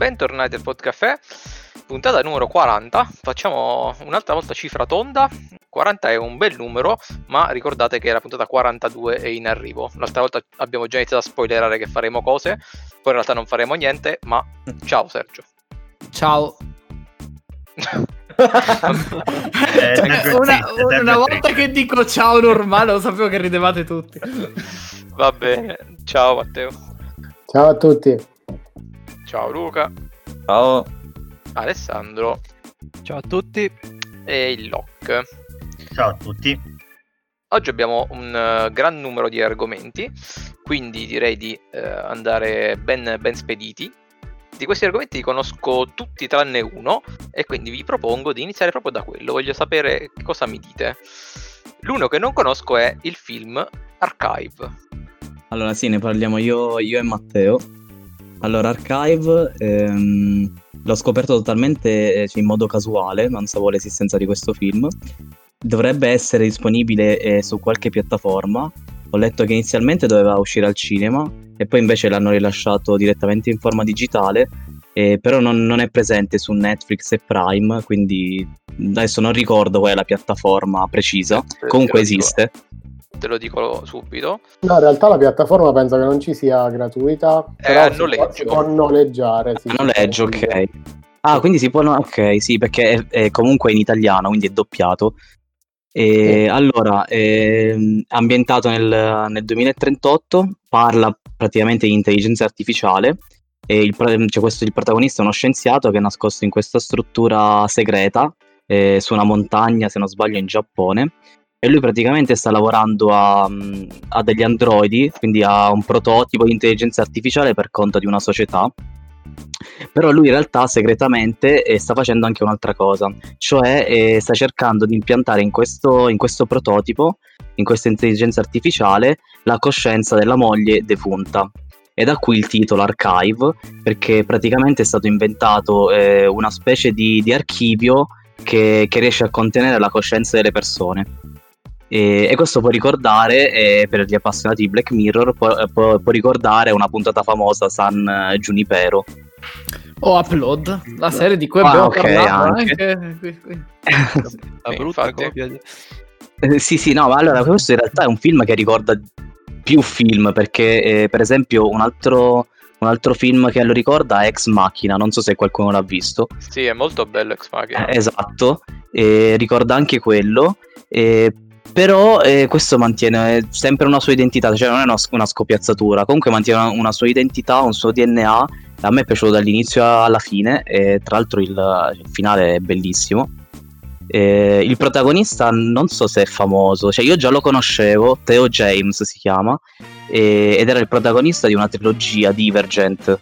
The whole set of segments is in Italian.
bentornati al Podcafé, puntata numero 40, facciamo un'altra volta cifra tonda, 40 è un bel numero, ma ricordate che la puntata 42 è in arrivo. L'altra volta abbiamo già iniziato a spoilerare che faremo cose, poi in realtà non faremo niente, ma ciao Sergio. Ciao. Eh, sempre una, una volta che dico ciao normale, lo sapevo che ridevate tutti. Va bene, ciao Matteo. Ciao a tutti. Ciao Luca. Ciao. Alessandro Ciao a tutti. e il Lock. Ciao a tutti. Oggi abbiamo un eh, gran numero di argomenti, quindi direi di eh, andare ben, ben spediti. Di questi argomenti li conosco tutti tranne uno e quindi vi propongo di iniziare proprio da quello. Voglio sapere che cosa mi dite. L'uno che non conosco è il film Archive. Allora sì, ne parliamo io, io e Matteo. Allora, Archive ehm, l'ho scoperto totalmente eh, in modo casuale, non sapevo l'esistenza di questo film. Dovrebbe essere disponibile eh, su qualche piattaforma. Ho letto che inizialmente doveva uscire al cinema e poi invece l'hanno rilasciato direttamente in forma digitale, eh, però non, non è presente su Netflix e Prime, quindi adesso non ricordo qual è la piattaforma precisa. Comunque esiste. Te lo dico subito. No, in realtà la piattaforma penso che non ci sia gratuita, È però a si può, noleggio. si può noleggiare. sì, A noleggio, ok. Ah, quindi si può. no- Ok, sì, perché è, è comunque in italiano, quindi è doppiato. E Sì. allora, ehm, ambientato nel, nel 2038, parla praticamente di intelligenza artificiale. E il, cioè questo, il protagonista è uno scienziato che è nascosto in questa struttura segreta eh, su una montagna, se non sbaglio, in Giappone. E lui praticamente sta lavorando a, mm, a degli androidi, quindi a un prototipo di intelligenza artificiale per conto di una società. Però lui in realtà segretamente eh, sta facendo anche un'altra cosa, cioè eh, sta cercando di impiantare in questo, in questo prototipo, in questa intelligenza artificiale, la coscienza della moglie defunta. E da qui il titolo Archive, perché praticamente è stato inventato eh, una specie di, di archivio che, che riesce a contenere la coscienza delle persone. E, e questo può ricordare, eh, per gli appassionati di Black Mirror, può, può- può ricordare una puntata famosa San eh, Junipero. O Upload, la serie di cui Ah, abbiamo ok, parlato anche. La Sì, brutta infatti. copia di... Eh, sì, sì, no, ma allora questo in realtà è un film che ricorda più film, perché eh, per esempio un altro, un altro film che lo ricorda è Ex Machina, non so se qualcuno l'ha visto. Sì, è molto bello Ex Machina. Eh, esatto, ricorda anche quello, eh, però eh, questo mantiene sempre una sua identità, cioè non è una, una scopiazzatura, comunque mantiene una, una sua identità, un suo DNA, a me è piaciuto dall'inizio alla fine e tra l'altro il, il finale è bellissimo. Eh, il protagonista non so se è famoso, cioè io già lo conoscevo, Theo James si chiama, e- ed era il protagonista di una trilogia Divergent,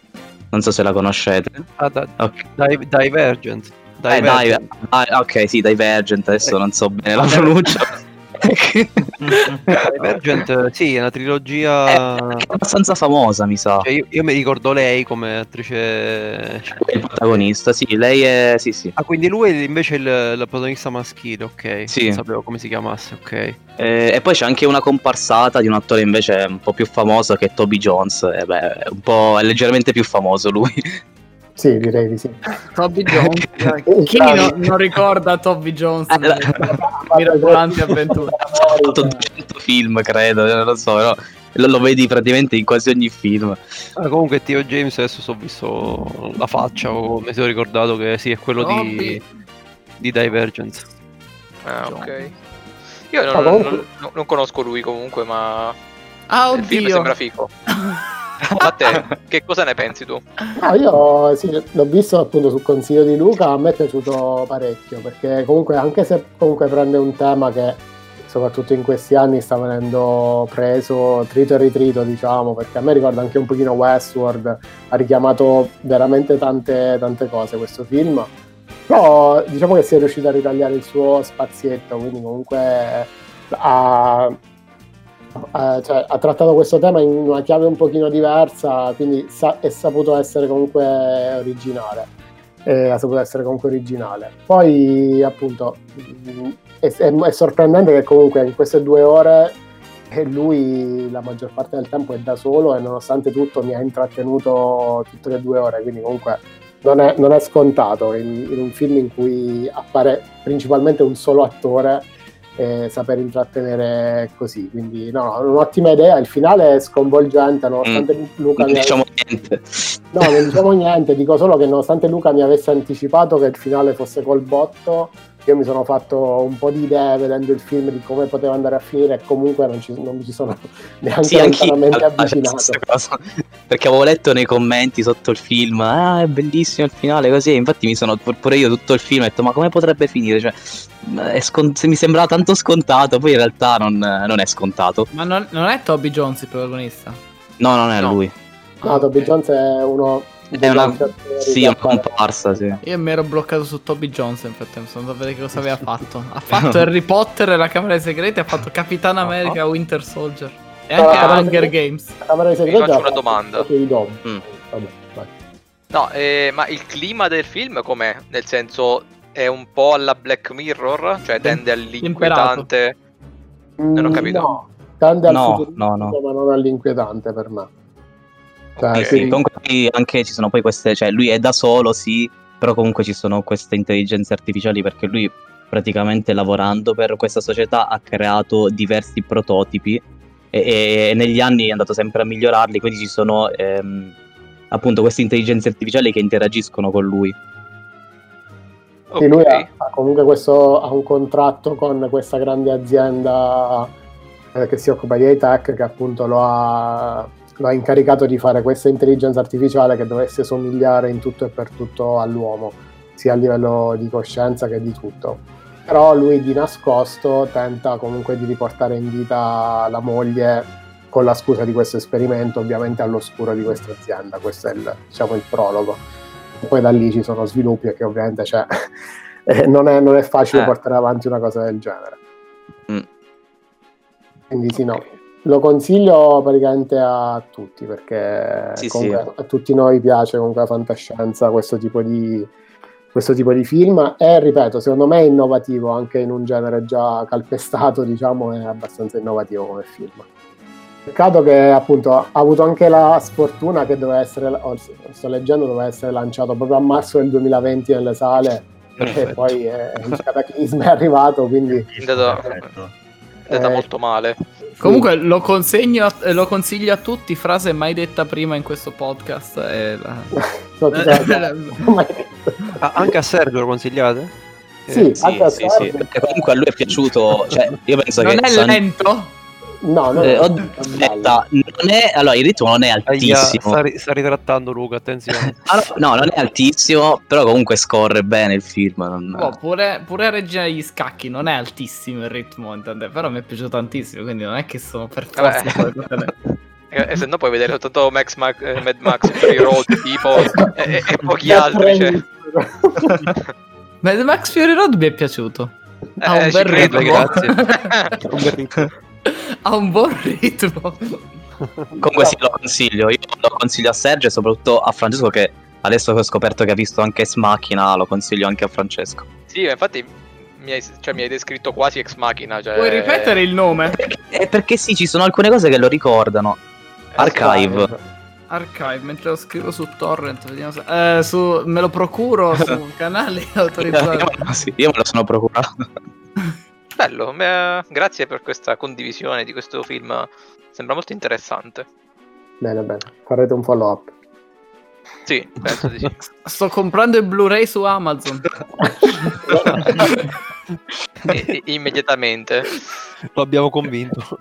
non so se la conoscete. Ah, da- Ok. Di- Divergent. Eh, Divergent. dai, ah, ok, sì, Divergent, adesso Eh. non so bene la pronuncia. Divergent, sì, è una È trilogia... abbastanza famosa, mi sa. Cioè, io, io mi ricordo lei come attrice... Il protagonista, sì, lei è... Sì, sì. Ah, quindi lui è invece il, il protagonista maschile, ok. Sì. Non sapevo come si chiamasse, ok. Eh, e poi c'è anche una comparsata di un attore invece un po' più famoso che è Toby Jones. Eh, beh, è un po' è leggermente più famoso lui. Sì, direi di sì. Toby Jones. Chi non, non ricorda Toby Jones? Eh, la- Mirabolanti avventure. Ha fatto 200 film, credo, non lo so, però lo, lo vedi praticamente in quasi ogni film. Ah, comunque Tio James adesso so visto la faccia, o mi sono ricordato che sì, è quello di, di Divergent. Ah, ok. Io non, Ah, non- non conosco lui comunque, ma Ah, il film oddio. sembra figo. A te, che cosa ne pensi tu? No, io sì, l'ho visto appunto sul consiglio di Luca, a me è piaciuto parecchio, perché comunque anche se comunque prende un tema che soprattutto in questi anni sta venendo preso trito e ritrito, diciamo, perché a me ricorda anche un pochino Westworld, ha richiamato veramente tante, tante cose questo film, però diciamo che si è riuscito a ritagliare il suo spazietto, quindi comunque ha, ha- cioè, ha trattato questo tema in una chiave un pochino diversa, quindi sa- è saputo essere comunque originale. eh, ha saputo essere comunque originale. Poi, appunto, è, è- è sorprendente che comunque in queste due ore eh, lui la maggior parte del tempo è da solo e nonostante tutto mi ha intrattenuto tutte le due ore, quindi comunque non è, non è scontato in, in un film in cui appare principalmente un solo attore e saper intrattenere così. Quindi, no, un'ottima idea. Il finale è sconvolgente, nonostante Mm. Luca Non mi diciamo avesse- niente. No, non diciamo niente, dico solo che nonostante Luca mi avesse anticipato che il finale fosse col botto, io mi sono fatto un po' di idee vedendo il film di come poteva andare a finire e comunque non, ci- non mi ci sono neanche Sì, lontanamente avvicinato. Perché avevo letto nei commenti sotto il film, ah, è bellissimo il finale, così. e Infatti mi sono pure io tutto il film ho detto, ma come potrebbe finire? Cioè, è scon- se mi sembrava tanto scontato, poi in realtà non, non è scontato. Ma non, non è Toby Jones il protagonista? No, non è No. lui. No, Ah, Toby ok. Jones è uno È una, sì, è una comparsa, sì. Io mi ero bloccato su Toby Jones nel frattempo, sono andato a vedere che cosa aveva fatto. Ha fatto Harry Potter e la Camera dei Segreti, ha fatto Capitan America Winter Soldier. E anche la dei Hunger Segreti- Games. La Camera dei Vi Segreti faccio ha una domanda. Mm. Vabbè, vai. No, eh, ma il clima del film com'è? Nel senso, è un po' alla Black Mirror? Cioè tende all'inquietante? Non ho Mm, capito. No, tende al No, no, no. ma non all'inquietante per me. Cioè. Sì, sì, comunque anche ci sono poi queste, cioè lui è da solo, sì, però comunque ci sono queste intelligenze artificiali perché lui praticamente lavorando per questa società ha creato diversi prototipi e, e negli anni è andato sempre a migliorarli, quindi ci sono ehm, appunto queste intelligenze artificiali che interagiscono con lui. Sì, lui ha, ha comunque questo, ha un contratto con questa grande azienda eh, che si occupa di high-tech che appunto lo ha, lo ha incaricato di fare questa intelligenza artificiale che dovesse somigliare in tutto e per tutto all'uomo, sia a livello di coscienza che di tutto. Però lui di nascosto tenta comunque di riportare in vita la moglie con la scusa di questo esperimento, ovviamente all'oscuro di questa azienda. Questo è il, diciamo, il prologo. Poi da lì ci sono sviluppi e che ovviamente cioè, eh, non, è, non è facile Eh. portare avanti una cosa del genere. Mm. Quindi sì, no. Lo consiglio praticamente a tutti perché Sì, sì. a tutti noi piace comunque la fantascienza, questo tipo di, questo tipo di film e ripeto, secondo me è innovativo anche in un genere già calpestato, diciamo, è abbastanza innovativo come film. Peccato che appunto ha avuto anche la sfortuna che doveva essere, o sto leggendo, doveva essere lanciato proprio a marzo del 2020 nelle sale e Perfetto. poi eh, il cataclisma è arrivato, quindi Perfetto. È Eh, molto male. Comunque lo, consegno a- eh, lo consiglio a tutti, frase mai detta prima in questo podcast. è la- sono tutta- mai detto. Ah, anche a Sergio lo consigliate? Sì, Sì, anche a sì, sì, Sergio. perché comunque a lui è piaciuto, cioè io penso Non che... è San- lento? No, no, Eh, bello. aspetta, non è, allora il ritmo non è altissimo. sta, ri- sta ritrattando Luca, attenzione. Ah, no, non è altissimo, però comunque scorre bene il film. non- Boh, pure, pure Regina degli Scacchi non è altissimo il ritmo, intende, però mi è piaciuto tantissimo, quindi non è che sono per forza poi tutte le- E, se no puoi vedere soltanto Max Max, eh, Mad Max Fury Road tipo e, e- e pochi altri. Cioè. Mad Max Fury Road mi è piaciuto. Ha Eh, un bel credo, ritmo. grazie. Ha un buon ritmo. Comunque sì, lo consiglio. Io lo consiglio a Sergio e soprattutto a Francesco che adesso che ho scoperto che ha visto anche Ex Machina, lo consiglio anche a Francesco. Sì, ma infatti mi hai, cioè, mi hai descritto quasi ex machina. Cioè... Puoi ripetere il nome? Eh, perché sì, ci sono alcune cose che lo ricordano. Archive. Archive, mentre lo scrivo su torrent, vediamo se... eh, su... me lo procuro su canali autorizzati. io me lo sono procurato. Bello, eh, grazie per questa condivisione di questo film. Sembra molto interessante. Bene, bene, farete un follow up. Sì, penso di sì. Sto comprando il Blu-ray su Amazon. Immediatamente. Lo abbiamo convinto.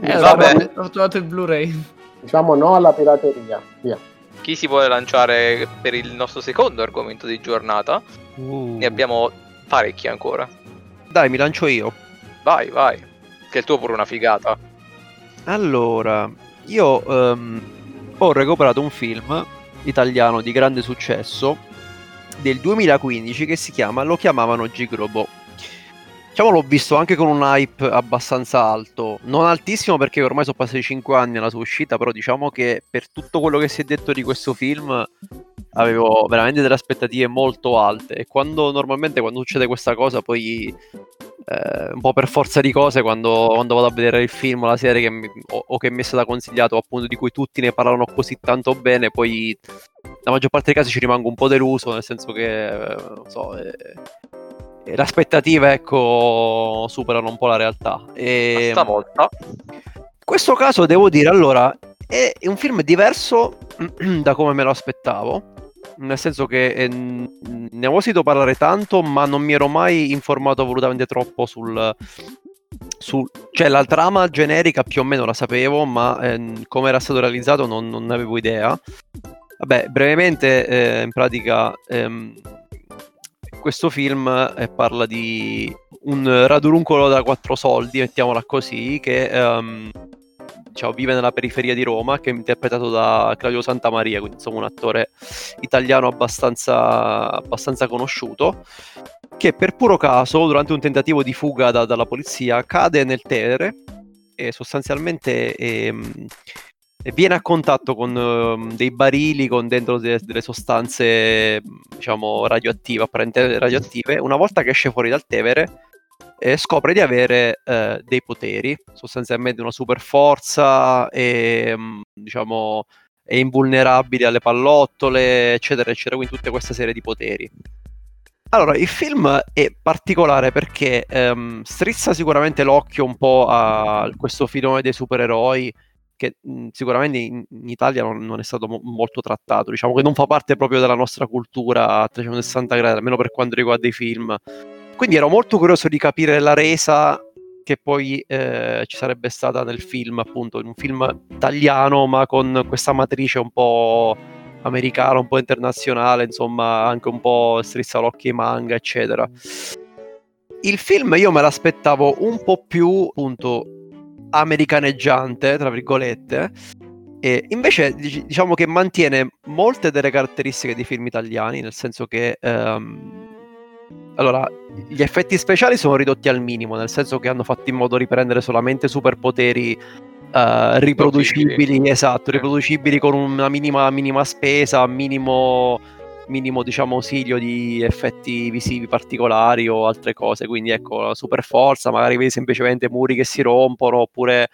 Eh, Vabbè. ho trovato il Blu-ray. Diciamo no alla pirateria, via. Chi si vuole lanciare per il nostro secondo argomento di giornata? Uh. Ne abbiamo parecchi ancora. Dai, mi lancio io. Vai, vai. Che il tuo pure una figata. Allora, io ehm, ho recuperato un film italiano di grande successo del 2015 che si chiama Lo chiamavano Gigrobo. Diciamo l'ho visto anche con un hype abbastanza alto, non altissimo perché ormai sono passati 5 anni alla sua uscita, però diciamo che per tutto quello che si è detto di questo film avevo veramente delle aspettative molto alte. E quando normalmente quando succede questa cosa poi eh, un po' per forza di cose quando, quando vado a vedere il film o la serie che mi- o, o che mi è stata consigliato appunto di cui tutti ne parlano così tanto bene poi la maggior parte dei casi ci rimango un po' deluso, nel senso che, eh, non so, eh, le aspettative, ecco, superano un po' la realtà. E, Stavolta. in questo caso devo dire, allora, è un film diverso da come me lo aspettavo. Nel senso che eh, ne avevo sentito parlare tanto, ma non mi ero mai informato volutamente troppo sul, su, cioè la trama generica più o meno la sapevo, ma eh, come era stato realizzato non, non avevo idea. Vabbè, brevemente, eh, in pratica, ehm, questo film eh, parla di un raduruncolo da quattro soldi, mettiamola così, che ehm, diciamo, vive nella periferia di Roma, che è interpretato da Claudio Santamaria, quindi insomma un attore italiano abbastanza, abbastanza conosciuto che per puro caso, durante un tentativo di fuga da, dalla polizia, cade nel Tevere e sostanzialmente ehm, viene a contatto con um, dei barili con dentro de- delle sostanze, diciamo, radioattive, apparentemente radioattive. Una volta che esce fuori dal Tevere, eh, scopre di avere eh, dei poteri, sostanzialmente una super forza e, diciamo, è invulnerabile alle pallottole, eccetera, eccetera, quindi tutta questa serie di poteri. Allora, il film è particolare perché ehm, strizza sicuramente l'occhio un po' a questo filone dei supereroi che mh, sicuramente in, in Italia non, non, è stato mo- molto trattato, diciamo che non fa parte proprio della nostra cultura a 360 gradi, almeno per quanto riguarda i film. Quindi ero molto curioso di capire la resa che poi eh, ci sarebbe stata nel film, appunto, in un film italiano, ma con questa matrice un po' americano, un po' internazionale, insomma, anche un po' strizza l'occhio ai manga, eccetera. Il film io me l'aspettavo un po' più, appunto, americaneggiante, tra virgolette, e invece diciamo che mantiene molte delle caratteristiche dei film italiani, nel senso che um, allora gli effetti speciali sono ridotti al minimo, nel senso che hanno fatto in modo di riprendere solamente superpoteri uh, riproducibili, esatto, riproducibili con una minima, minima spesa, minimo, minimo diciamo ausilio di effetti visivi particolari o altre cose. Quindi ecco, la super forza, magari vedi semplicemente muri che si rompono oppure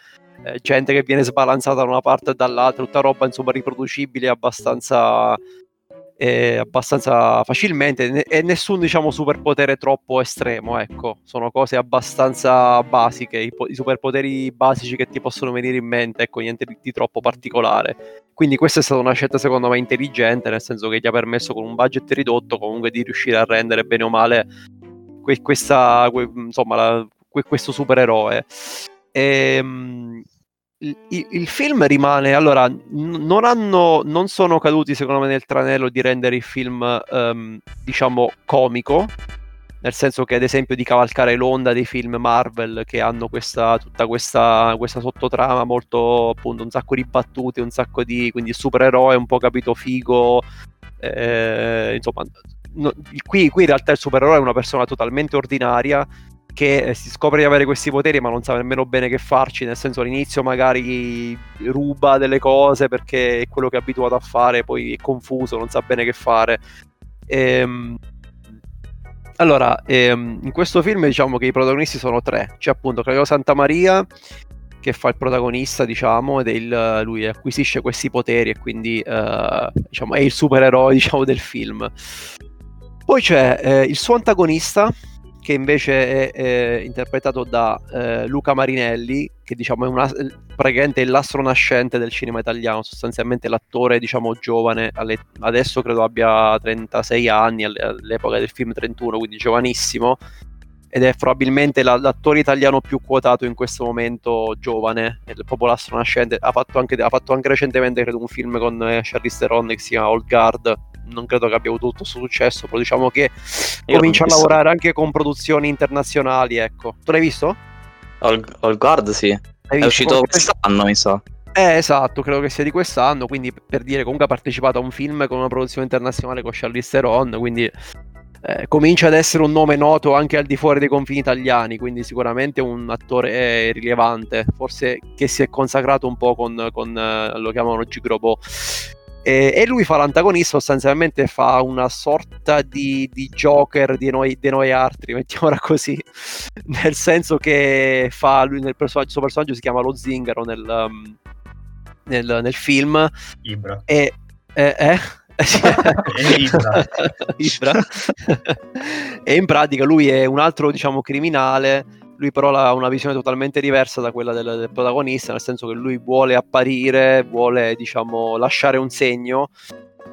eh, gente che viene sbalanzata da una parte e dall'altra, tutta roba insomma riproducibile abbastanza eh, abbastanza facilmente e nessun diciamo superpotere troppo estremo ecco. Sono cose abbastanza basiche i, po- i, superpoteri basici che ti possono venire in mente ecco niente di, di, troppo particolare. Quindi questa è stata una scelta secondo me intelligente nel senso che gli ha permesso con un budget ridotto comunque di riuscire a rendere bene o male que- questa, que- insomma la, que- questo supereroe. E, ehm, il, il, film rimane allora non hanno non sono caduti secondo me nel tranello di rendere il film um, diciamo comico. Nel senso che ad esempio di cavalcare l'onda dei film Marvel che hanno questa tutta questa, questa sottotrama molto appunto un sacco di battute un sacco di quindi supereroe un po' capito figo eh, insomma no, qui, qui in realtà il supereroe è una persona totalmente ordinaria che eh, si scopre di avere questi poteri ma non sa nemmeno bene che farci, nel senso all'inizio magari ruba delle cose perché è quello che è abituato a fare, poi è confuso, non sa bene che fare. Ehm, allora, ehm, in questo film diciamo che i protagonisti sono tre, c'è appunto Claudio Santamaria che fa il protagonista, diciamo, ed il, lui acquisisce questi poteri e quindi eh, diciamo, è il supereroe diciamo, del film. Poi c'è eh, il suo antagonista, che invece è, è interpretato da eh, Luca Marinelli, che diciamo è una, praticamente l'astro nascente del cinema italiano, sostanzialmente l'attore diciamo giovane, alle, adesso credo abbia 36 anni, all'epoca del film 31, quindi giovanissimo, ed è probabilmente la, l'attore italiano più quotato in questo momento giovane, è proprio l'astro nascente, ha fatto anche, ha fatto anche recentemente credo un film con eh, Charlize Theron che si chiama Old Guard, non credo che abbia avuto tutto questo successo, però diciamo che Io comincia a lavorare anche con produzioni internazionali, ecco. Tu l'hai visto? All, All Guard, sì. È uscito quest'anno, mi sa. Eh, esatto, credo che sia di quest'anno, quindi per dire comunque ha partecipato a un film con una produzione internazionale con Charlize Theron, quindi eh, comincia ad essere un nome noto anche al di fuori dei confini italiani, quindi sicuramente un attore rilevante, forse che si è consacrato un po' con, con eh, lo chiamano Gigrobo e, e, lui fa l'antagonista, sostanzialmente fa una sorta di, di Joker di noi, di noi altri, mettiamola così, nel senso che fa lui nel personaggio, il suo personaggio si chiama lo Zingaro nel, um, nel, nel film. Ibra. E, eh, eh, Ibra. Ibra. e in pratica lui è un altro, diciamo, criminale. Lui però ha una visione totalmente diversa da quella del, del protagonista, nel senso che lui vuole apparire, vuole, diciamo, lasciare un segno.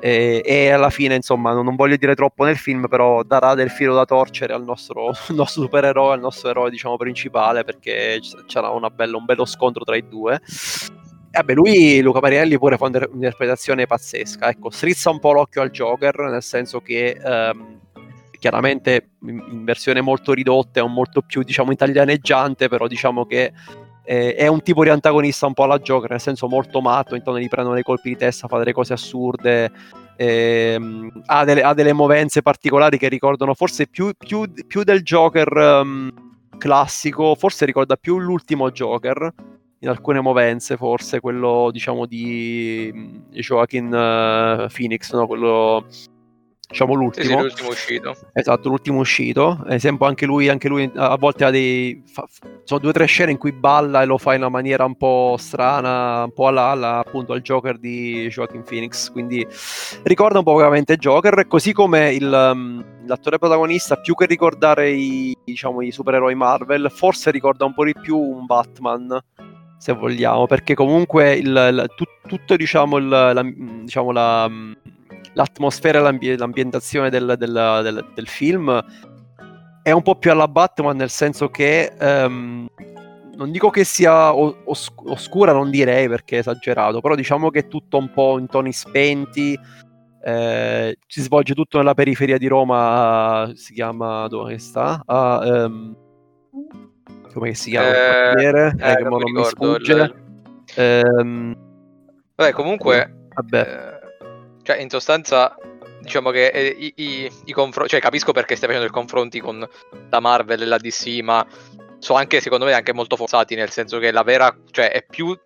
E, e alla fine, insomma, non, non voglio dire troppo nel film, però darà del filo da torcere al nostro, al nostro supereroe, al nostro eroe, diciamo, principale, perché c'era una bella- un bello scontro tra i due. E vabbè, lui, Luca Marielli, pure fa un'inter- un'interpretazione pazzesca. Ecco, strizza un po' l'occhio al Joker, nel senso che ehm, chiaramente in, versione molto ridotta è un molto più, diciamo, italianeggiante, però diciamo che eh, è un tipo di antagonista un po' alla Joker, nel senso molto matto, intanto gli prendono dei colpi di testa, fa delle cose assurde, ehm, ha, delle, ha delle movenze particolari che ricordano forse più, più- più del Joker ehm, classico, forse ricorda più l'ultimo Joker in alcune movenze, forse quello diciamo di mm, Joaquin eh, Phoenix, no? quello diciamo Sì, sì, l'ultimo. l'ultimo uscito. Esatto, l'ultimo uscito. Ad esempio, anche lui, anche lui a volte ha dei. fa- sono due o tre scene in cui balla e lo fa in una maniera un po' strana, un po' alla, alla, appunto al Joker di Joaquin Phoenix. Quindi ricorda un po' veramente Joker. Così come il, um, l'attore protagonista, più che ricordare i, diciamo, i supereroi Marvel, forse ricorda un po' di più un Batman. Se vogliamo, perché comunque il, il- tut- tutto diciamo, il, la, diciamo la, l'atmosfera e l'ambi- l'ambientazione del, del- del- del film è un po' più alla Batman nel senso che ehm, non dico che sia os- oscura, non direi perché è esagerato, però diciamo che è tutto un po' in toni spenti. eh, si svolge tutto nella periferia di Roma, si chiama dove sta? Ah, ehm, come si chiama? il Eh, quartiere? eh, che non mi ricordo il- sfugge. Ehm, Vabbè, comunque, vabbè. Cioè, in sostanza, diciamo che eh, i, i- i confronti, cioè, capisco perché stai facendo i confronti con la Marvel e la DC, ma sono anche, secondo me, anche molto forzati, nel senso che la vera, cioè, è più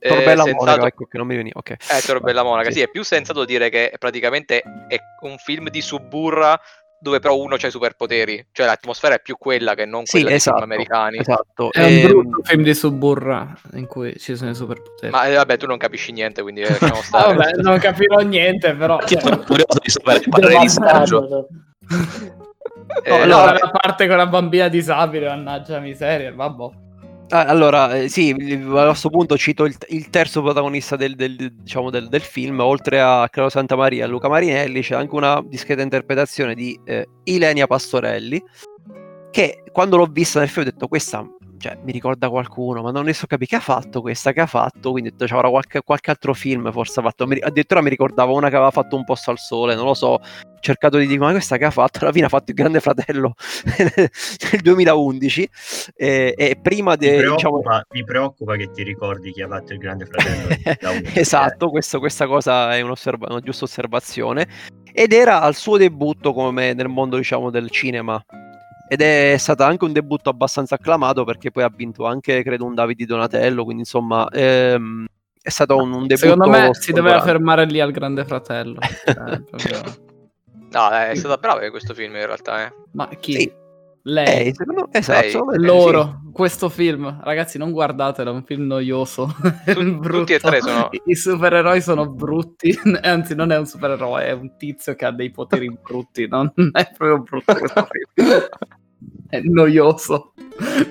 eh, Torbella sensato- Monaca, ecco che non mi veniva. Ok. Eh, Torbella Monaca, Sì. sì, è più sensato dire che praticamente è un film di Suburra dove però uno c'ha i superpoteri, cioè l'atmosfera è più quella che non Sì, quella dei esatto, film americani. esatto. È un Ehm, brutto film di Suburra in cui ci sono i superpoteri. Ma eh, vabbè, tu non capisci niente, quindi eh, vabbè, non capirò niente, però. Io sono curioso di sapere il parere di Sergio. Eh, No, allora, la parte con la bambina disabile, mannaggia miseria, vabbè. Ah, Allora, eh, sì, a questo punto cito il, il terzo protagonista del, del- diciamo del, del film, oltre a Claudio Santamaria e Luca Marinelli, c'è anche una discreta interpretazione di eh, Ilenia Pastorelli, che quando l'ho vista nel film ho detto questa, cioè, mi ricorda qualcuno, ma non riesco a capire che ha fatto questa, che ha fatto, quindi ho detto c'avrà qualche, qualche altro film forse ha fatto, Mi- addirittura mi ricordavo una che aveva fatto un posto al sole, non lo so, ho cercato di dire ma questa che ha fatto, alla fine ha fatto il Grande Fratello nel 2011 e, e prima Mi di diciamo, preoccupa, mi preoccupa che ti ricordi chi ha fatto il grande fratello. da uno. esatto, questo- questa cosa è una giusta osservazione. Ed era al suo debutto come nel mondo, diciamo, del cinema. Ed è stato anche un debutto abbastanza acclamato perché poi ha vinto anche, credo, un Davide Donatello. Quindi, insomma, ehm, è stato un, un debutto. Secondo me si doveva fermare lì al Grande Fratello. Eh, proprio- No, è stata brava in questo film in realtà, eh. Ma chi? Sì. Lei. Eh, secondo- esatto, Lei. Loro, questo film, ragazzi, non guardatelo, è un film noioso. Tu- tutti e tre sono- I, i supereroi sono brutti, anzi, non è un supereroe, è un tizio che ha dei poteri brutti. Non è proprio brutto questo film. È noioso,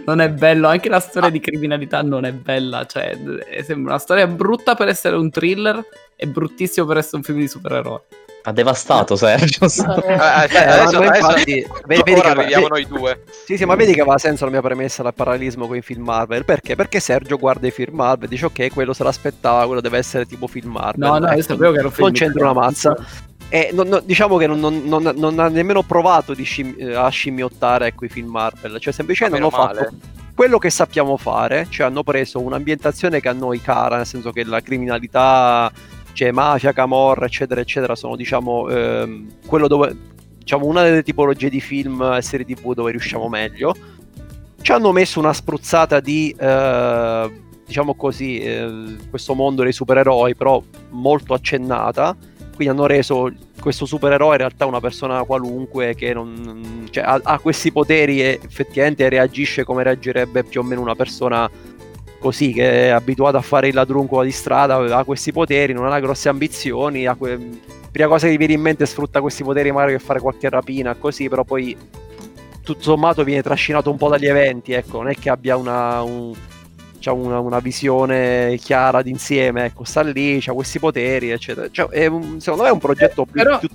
non è bello. Anche la storia di criminalità non è bella. Cioè, è- sembra una storia brutta per essere un thriller e bruttissimo per essere un film di supereroi. Ha devastato Sergio. Eh, eh, Eh, adesso, vedi- vedi ora vedi- noi due. Sì, sì, ma vedi che aveva senso la mia premessa, il parallelismo con i film Marvel. Perché? Perché Sergio guarda i film Marvel e dice ok, quello se l'aspettava, quello deve essere tipo film Marvel. No, no, io sapevo che era un film Non c'entra una mazza. E non- non- diciamo che non, non- non- ha nemmeno provato scim- eh, a scimmiottare ecco, i film Marvel. Cioè, semplicemente Ma hanno fatto male. quello che sappiamo fare. Cioè, hanno preso un'ambientazione che a noi cara, nel senso che la criminalità, cioè mafia, camorra, eccetera, eccetera, sono diciamo ehm, quello dove diciamo una delle tipologie di film e serie tv dove riusciamo meglio. Ci hanno messo una spruzzata di eh, diciamo così, eh, questo mondo dei supereroi, però molto accennata. Quindi hanno reso questo supereroe in realtà una persona qualunque che non, cioè, ha, ha questi poteri e effettivamente reagisce come reagirebbe più o meno una persona così che è abituata a fare il ladrunco di strada, ha questi poteri, non ha grosse ambizioni, ha que- prima cosa che ti viene in mente è sfrutta questi poteri magari per fare qualche rapina, così, però poi tutto sommato viene trascinato un po' dagli eventi, ecco, non è che abbia una, un, diciamo una, una visione chiara d'insieme, ecco, sta lì, ha questi poteri, eccetera. Cioè, è un- secondo me è un progetto più... Però- più-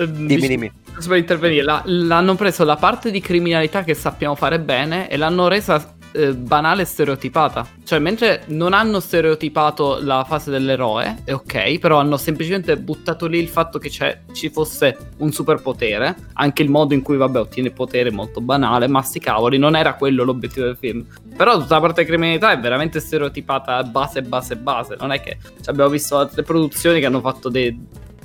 Eh, Dimmi, dimmi. per intervenire, la- l'hanno preso la parte di criminalità che sappiamo fare bene e l'hanno resa eh, banale e stereotipata. Cioè, mentre non hanno stereotipato la fase dell'eroe, è ok, però hanno semplicemente buttato lì il fatto che c'è- ci fosse un superpotere, anche il modo in cui, vabbè, ottiene potere è molto banale, ma sti cavoli, non era quello l'obiettivo del film. Però tutta la parte criminalità è veramente stereotipata base, base, base. Non è che cioè, abbiamo visto altre produzioni che hanno fatto dei,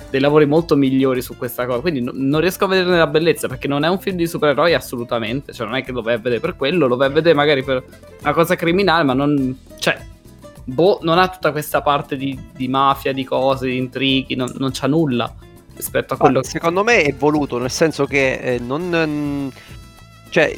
dei lavori molto migliori su questa cosa. Quindi no- non riesco a vederne la bellezza perché non è un film di supereroi assolutamente. Cioè, non è che lo vai a vedere per quello, lo vai a vedere magari per una cosa criminale, ma non. Cioè. Boh, non ha tutta questa parte di, di mafia, di cose, di intrighi, non, non c'ha nulla rispetto a quello Ma che. secondo me è voluto, nel senso che eh, non... cioè,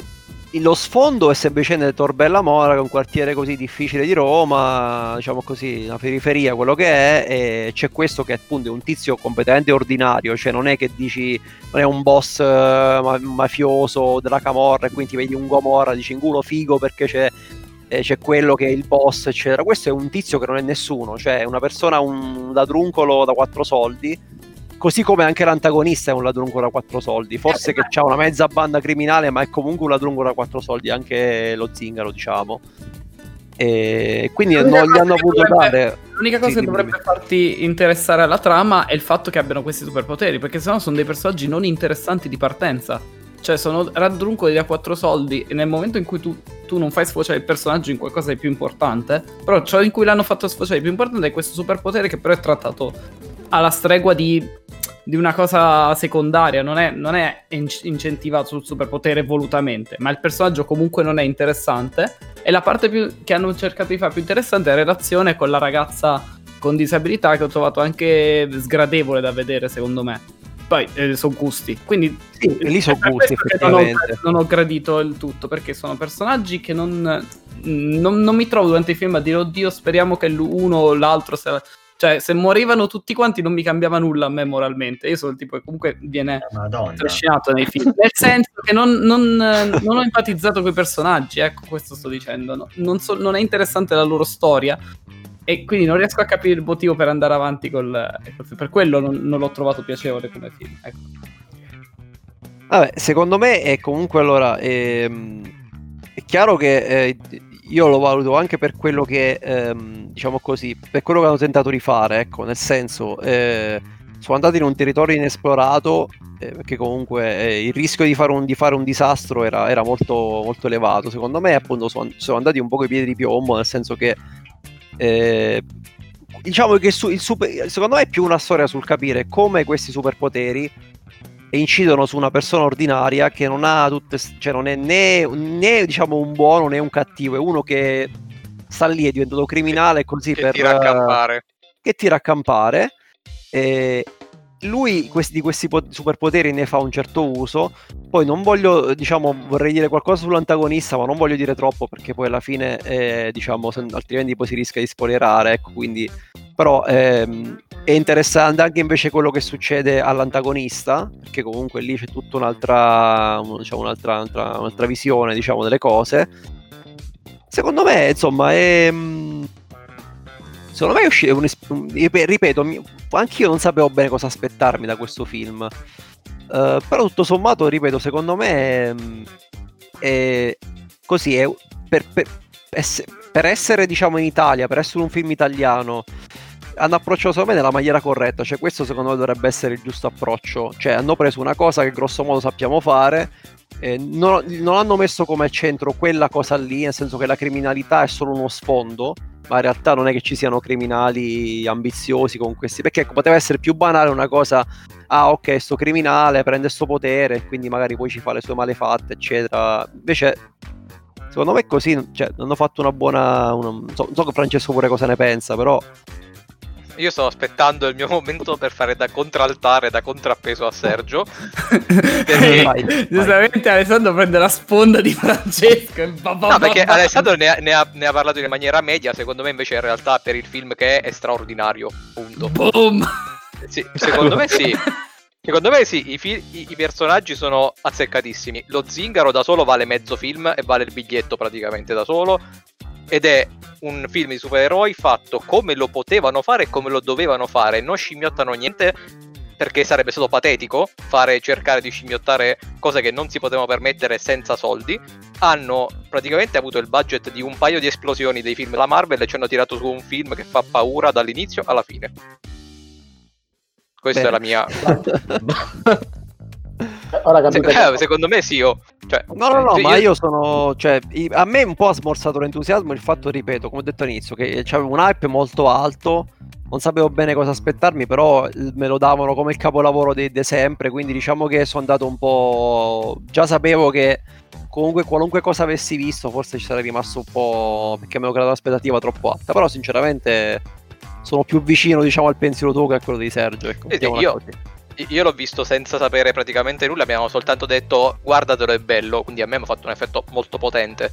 lo sfondo è semplicemente Torbella Mora, che è un quartiere così difficile di Roma, diciamo così, una periferia, quello che è, e c'è questo che appunto è un tizio completamente ordinario, cioè non è che dici, non è un boss eh, ma- mafioso della camorra e quindi ti vedi un Gomorra, dici in culo figo perché c'è, eh, c'è quello che è il boss, eccetera. Questo è un tizio che non è nessuno, cioè una persona, un ladruncolo da quattro soldi, Così come anche l'antagonista è un ladrungo da quattro soldi. Forse che ha una mezza banda criminale, ma è comunque un ladrungo da quattro soldi, anche lo zingaro, diciamo. E quindi non gli hanno dovrebbe- dare. L'unica cosa Sì, che dovrebbe dimmi. farti interessare alla trama è il fatto che abbiano questi superpoteri, perché sennò sono dei personaggi non interessanti di partenza. Cioè, sono raddruncoli da quattro soldi e nel momento in cui tu, tu non fai sfociare il personaggio in qualcosa di più importante, però ciò in cui l'hanno fatto sfociare di più importante è questo superpotere che però è trattato alla stregua di, di una cosa secondaria, non è, non è in- incentivato sul superpotere volutamente, ma il personaggio comunque non è interessante e la parte più, che hanno cercato di fare più interessante è la relazione con la ragazza con disabilità che ho trovato anche sgradevole da vedere secondo me. Poi eh, sono gusti, quindi Sì, lì sono gusti, che non ho, effettivamente. non ho gradito il tutto perché sono personaggi che non, non, non mi trovo durante i film a dire oddio speriamo che l'uno o l'altro se... cioè se morivano tutti quanti non mi cambiava nulla a me moralmente io sono il tipo che comunque viene Madonna. trascinato nei film nel senso che non, non, eh, non ho empatizzato con i personaggi ecco questo sto dicendo no? non, so- non è interessante la loro storia e quindi non riesco a capire il motivo per andare avanti col, per quello non, non l'ho trovato piacevole come film ecco. Vabbè, secondo me è comunque allora ehm, è chiaro che eh, io lo valuto anche per quello che ehm, diciamo così, per quello che hanno tentato di fare, ecco, nel senso eh, sono andati in un territorio inesplorato eh, perché comunque eh, il rischio di fare un, di fare un disastro era, era molto, molto elevato. Secondo me appunto sono, sono andati un po' coi piedi di piombo, nel senso che eh, diciamo che su- super- secondo me è più una storia sul capire come questi superpoteri incidono su una persona ordinaria che non ha tutte, cioè non è né, né diciamo un buono né un cattivo, è uno che sta lì è diventato criminale così che per tira a campare. che tira a campare. E lui questi, di questi po- superpoteri ne fa un certo uso. Poi non voglio, diciamo, vorrei dire qualcosa sull'antagonista, ma non voglio dire troppo perché poi alla fine, eh, diciamo, altrimenti poi si rischia di spoilerare. Ecco, quindi, però ehm, è interessante anche invece quello che succede all'antagonista, perché comunque lì c'è tutta un'altra, un- diciamo, un'altra, un'altra, un'altra visione, diciamo, delle cose. Secondo me, insomma, è. mm, Secondo me è uscito. un ripeto, mi- anch'io non sapevo bene cosa aspettarmi da questo film. Eh, però tutto sommato, ripeto, secondo me è, è così. È, per, per- per essere, diciamo, in Italia, per essere un film italiano, hanno approcciato secondo me nella maniera corretta. Cioè, questo secondo me dovrebbe essere il giusto approccio. Cioè, hanno preso una cosa che grosso modo sappiamo fare. eh, non, non hanno messo come centro quella cosa lì, nel senso che la criminalità è solo uno sfondo, ma in realtà non è che ci siano criminali ambiziosi con questi, perché ecco, poteva essere più banale una cosa, ah ok, sto criminale prende sto potere, quindi magari poi ci fa le sue malefatte, eccetera. Invece, secondo me così, cioè, hanno fatto una buona... una- so, non so che Francesco pure cosa ne pensa, però... Io sto aspettando il mio momento per fare da contraltare, da contrappeso a Sergio. Perché- Vai, Giustamente Alessandro prende la sponda di Francesco. e ba- ba- No, perché ba- ba- Alessandro ne ha, ne ha- ne ha parlato in maniera media, secondo me invece in realtà per il film che è, è straordinario, punto. Boom! Sì, secondo me sì. Secondo me sì, i, fi- i, i personaggi sono azzeccatissimi. Lo zingaro da solo vale mezzo film e vale il biglietto praticamente da solo. Ed è un film di supereroi fatto come lo potevano fare e come lo dovevano fare. Non scimmiottano niente perché sarebbe stato patetico fare cercare di scimmiottare cose che non si potevano permettere senza soldi. Hanno praticamente avuto il budget di un paio di esplosioni dei film della Marvel e ci hanno tirato su un film che fa paura dall'inizio alla fine. Questa Bene. è la mia. Ora Se- eh, secondo me sì, io. Cioè, No, no, no, sì, ma io sono. Cioè, i- a me un po' ha smorzato l'entusiasmo il fatto, ripeto, come ho detto all'inizio, che c'avevo un hype molto alto. Non sapevo bene cosa aspettarmi, però me lo davano come il capolavoro di, di sempre. Quindi diciamo che sono andato un po'. Già sapevo che comunque qualunque cosa avessi visto, forse ci sarei rimasto un po'. perché avevo creato un'aspettativa troppo alta. Però, sinceramente, sono più vicino, diciamo, al pensiero tuo che a quello di Sergio. Ecco, Sì, sì, mettiamola io-. Io l'ho visto senza sapere praticamente nulla, abbiamo soltanto detto guardatelo è bello, quindi a me mi ha fatto un effetto molto potente.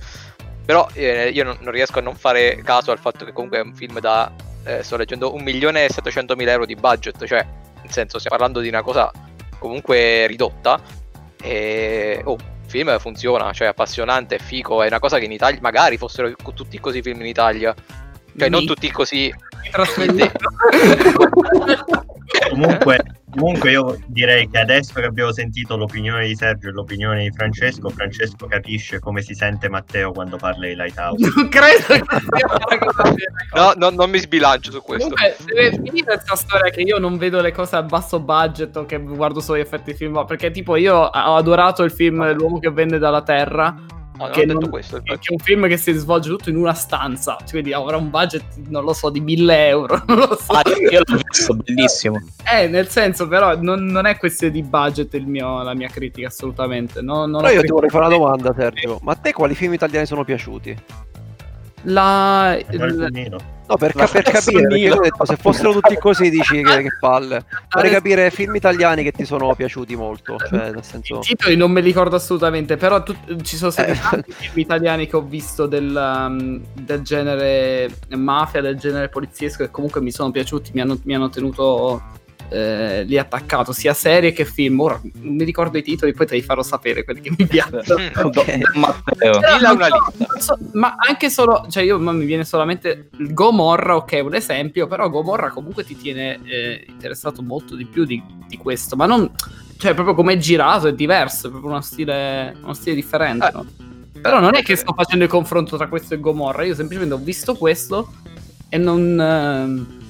Però eh, io non, non riesco a non fare caso al fatto che comunque è un film da, eh, sto leggendo, 1.700.000 euro di budget, cioè nel senso stiamo parlando di una cosa comunque ridotta. E oh, il film funziona, cioè è appassionante, è fico, è una cosa che in Italia magari fossero tutti così film in Italia. Cioè non Mi- tutti così trasferisco. Comunque, comunque io direi che adesso che abbiamo sentito l'opinione di Sergio e l'opinione di Francesco, Francesco capisce come si sente Matteo quando parla di Lighthouse. non credo che sia una cosa. No, no, non mi sbilancio su questo. Comunque, deve finire questa storia che io non vedo le cose a basso budget o che guardo solo gli effetti film. Perché, tipo, io ho adorato il film L'uomo che venne dalla Terra. No, non che ho detto non- questo. Che è un film che si svolge tutto in una stanza. Quindi avrà un budget, non lo so, di 1000 euro. Non lo so. Ah, io l'ho visto, bellissimo. Eh, nel senso, però, non, non è questione di budget il mio- la mia critica, assolutamente. No, non Però io ti vorrei fare una domanda, Sergio. Ma a te quali film italiani sono piaciuti? La, il. No, per, ca- per capire, perché ho detto, se fossero tutti così dici che, che palle. Vorrei capire film italiani che ti sono piaciuti molto, cioè nel senso... I titoli non me li ricordo assolutamente, però tu- ci sono stati Eh. tanti film italiani che ho visto del, um, del genere mafia, del genere poliziesco, che comunque mi sono piaciuti, mi hanno, mi hanno tenuto eh, lì attaccato, sia serie che film. Ora non mi ricordo i titoli, poi te li farò sapere quelli che mi piacciono. Mm. Ok. Matteo. Però non so- lista. non so- ma anche solo, cioè io ma mi viene solamente il Gomorra, ok, un esempio, però Gomorra comunque ti tiene eh, interessato molto di più di, di questo, ma non, cioè proprio come è girato è diverso, è proprio uno stile, uno stile differente, Eh. no? Però non è che sto facendo il confronto tra questo e Gomorra, io semplicemente ho visto questo e non... ehm,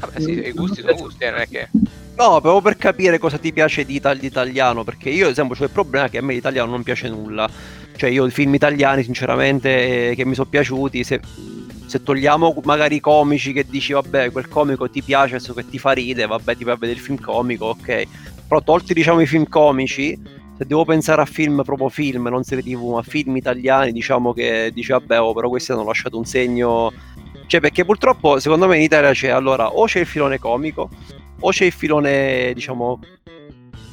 Vabbè, sì, i gusti sono gusti, eh, non è che... No, proprio per capire cosa ti piace di, ital- di italiano, perché io ad esempio ho il problema che a me l'italiano non piace nulla. Cioè io i film italiani sinceramente eh, che mi sono piaciuti, se, se togliamo magari i comici che dici vabbè quel comico ti piace, adesso che ti fa ride, vabbè ti vai a vedere il film comico, ok. Però tolti diciamo i film comici, se devo pensare a film proprio film, non serie tv, ma film italiani, diciamo che dici vabbè oh, però questi hanno lasciato un segno... Cioè perché purtroppo secondo me in Italia c'è allora o c'è il filone comico o c'è il filone, diciamo,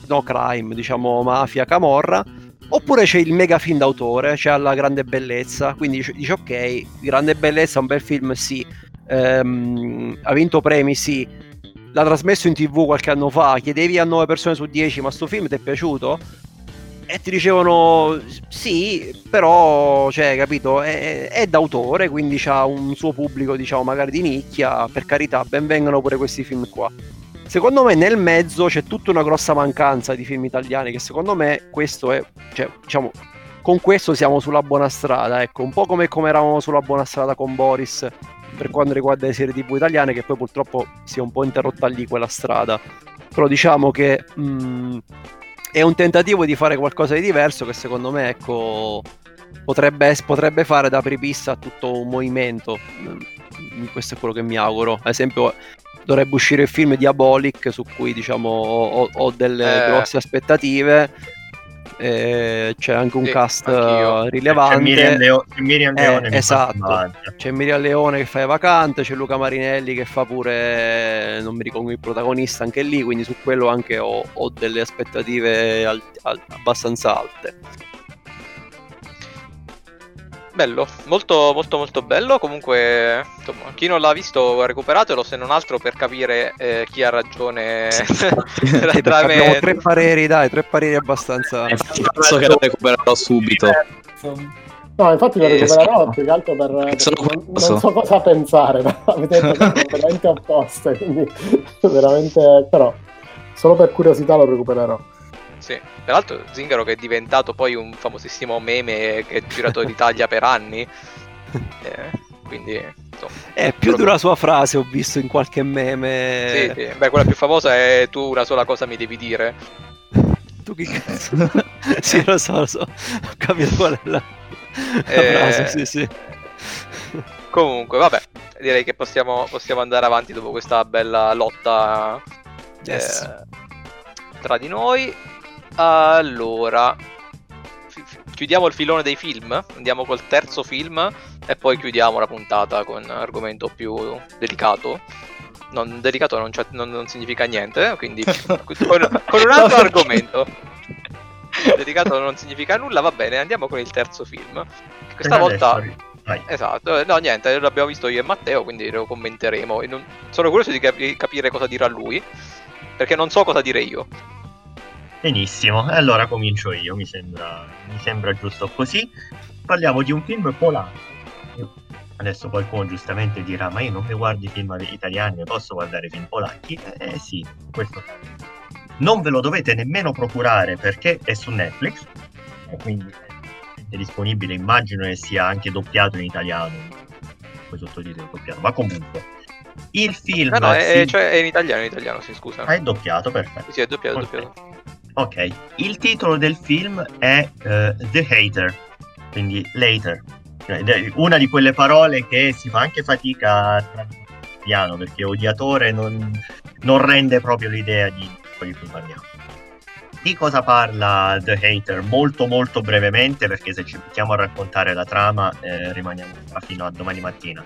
no crime, diciamo mafia, camorra, oppure c'è il mega film d'autore, c'è la grande bellezza, quindi dici, ok, grande bellezza, un bel film, sì, Ehm, ha vinto premi, sì, l'ha trasmesso in tv qualche anno fa, chiedevi a 9 persone su 10, ma sto film ti è piaciuto? E ti dicevano sì, però, cioè, capito, è, è d'autore, quindi ha un suo pubblico, diciamo, magari di nicchia, per carità, ben vengano pure questi film qua. Secondo me nel mezzo c'è tutta una grossa mancanza di film italiani che secondo me questo è, cioè, diciamo, con questo siamo sulla buona strada, ecco, un po' come, come eravamo sulla buona strada con Boris per quanto riguarda le serie tv italiane che poi purtroppo si è un po' interrotta lì quella strada. Però diciamo che mh, è un tentativo di fare qualcosa di diverso che secondo me, ecco, potrebbe, potrebbe fare da apripista a tutto un movimento. Mm, Questo è quello che mi auguro. Ad esempio, dovrebbe uscire il film Diabolic su cui diciamo ho, ho delle Eh. grosse aspettative. Eh, c'è anche un Sì, cast anch'io. eh, C'è Miriam, rilevante. Leo- c'è Miriam Eh, Leone fa esatto. C'è Miriam Leone che fa le vacante, c'è Luca Marinelli che fa pure, non mi ricordo il protagonista anche lì, quindi su quello anche ho, ho delle aspettative al- al- abbastanza alte. Bello, molto molto molto bello. Comunque, insomma, chi non l'ha visto recuperatelo, se non altro per capire eh, chi ha ragione tra, Sì, tra perché me abbiamo tre pareri, dai, tre pareri abbastanza. Eh, Infatti penso che lo recupererò subito. No, infatti lo Eh, recupererò sono- più che altro per... sono non, so cosa pensare, ma avete detto veramente opposte, quindi veramente... però solo per curiosità lo recupererò. Sì. Tra l'altro Zingaro che è diventato poi un famosissimo meme che è girato in Italia per anni. Eh, quindi, insomma. Eh, più di una sua frase ho visto in qualche meme. Sì, sì. Beh, quella più famosa è tu una sola cosa mi devi dire. Tu che cazzo? sì, lo so, lo so. Ho capito qual è la, la Eh, frase, sì, sì. Comunque, vabbè, direi che possiamo, possiamo andare avanti dopo questa bella lotta eh, Yes. tra di noi. Allora, chiudiamo il filone dei film, andiamo col terzo film e poi chiudiamo la puntata con un argomento più delicato. Non, delicato non, non- non significa niente, quindi con, con un altro argomento. Delicato non significa nulla, va bene, andiamo con il terzo film. Questa volta... vai. Esatto, eh, no niente, l'abbiamo visto io e Matteo, quindi lo commenteremo. Non- Sono curioso di capi- capire cosa dirà lui, perché non so cosa dire io. Benissimo, allora comincio io, mi sembra, mi sembra giusto così. Parliamo di un film polacco. Adesso qualcuno giustamente dirà, ma io non mi guardo i film italiani, posso guardare film polacchi? Eh, eh, sì, questo non ve lo dovete nemmeno procurare perché è su Netflix, e quindi è disponibile, immagino che sia anche doppiato in italiano, poi sottotitolo doppiato, ma comunque. Il film... No, no, è, si- cioè, è in italiano, in italiano, sì, scusa. Ah, è doppiato, perfetto. Sì, è doppiato, è Ok. doppiato. Ok, il titolo del film è eh, The Hater, quindi later. Cioè, Una di quelle parole che si fa anche fatica a tradurre italiano perché odiatore non, non rende proprio l'idea di quello di cui parliamo. Di cosa parla The Hater? Molto molto brevemente perché se ci mettiamo a raccontare la trama eh, rimaniamo fino a domani mattina.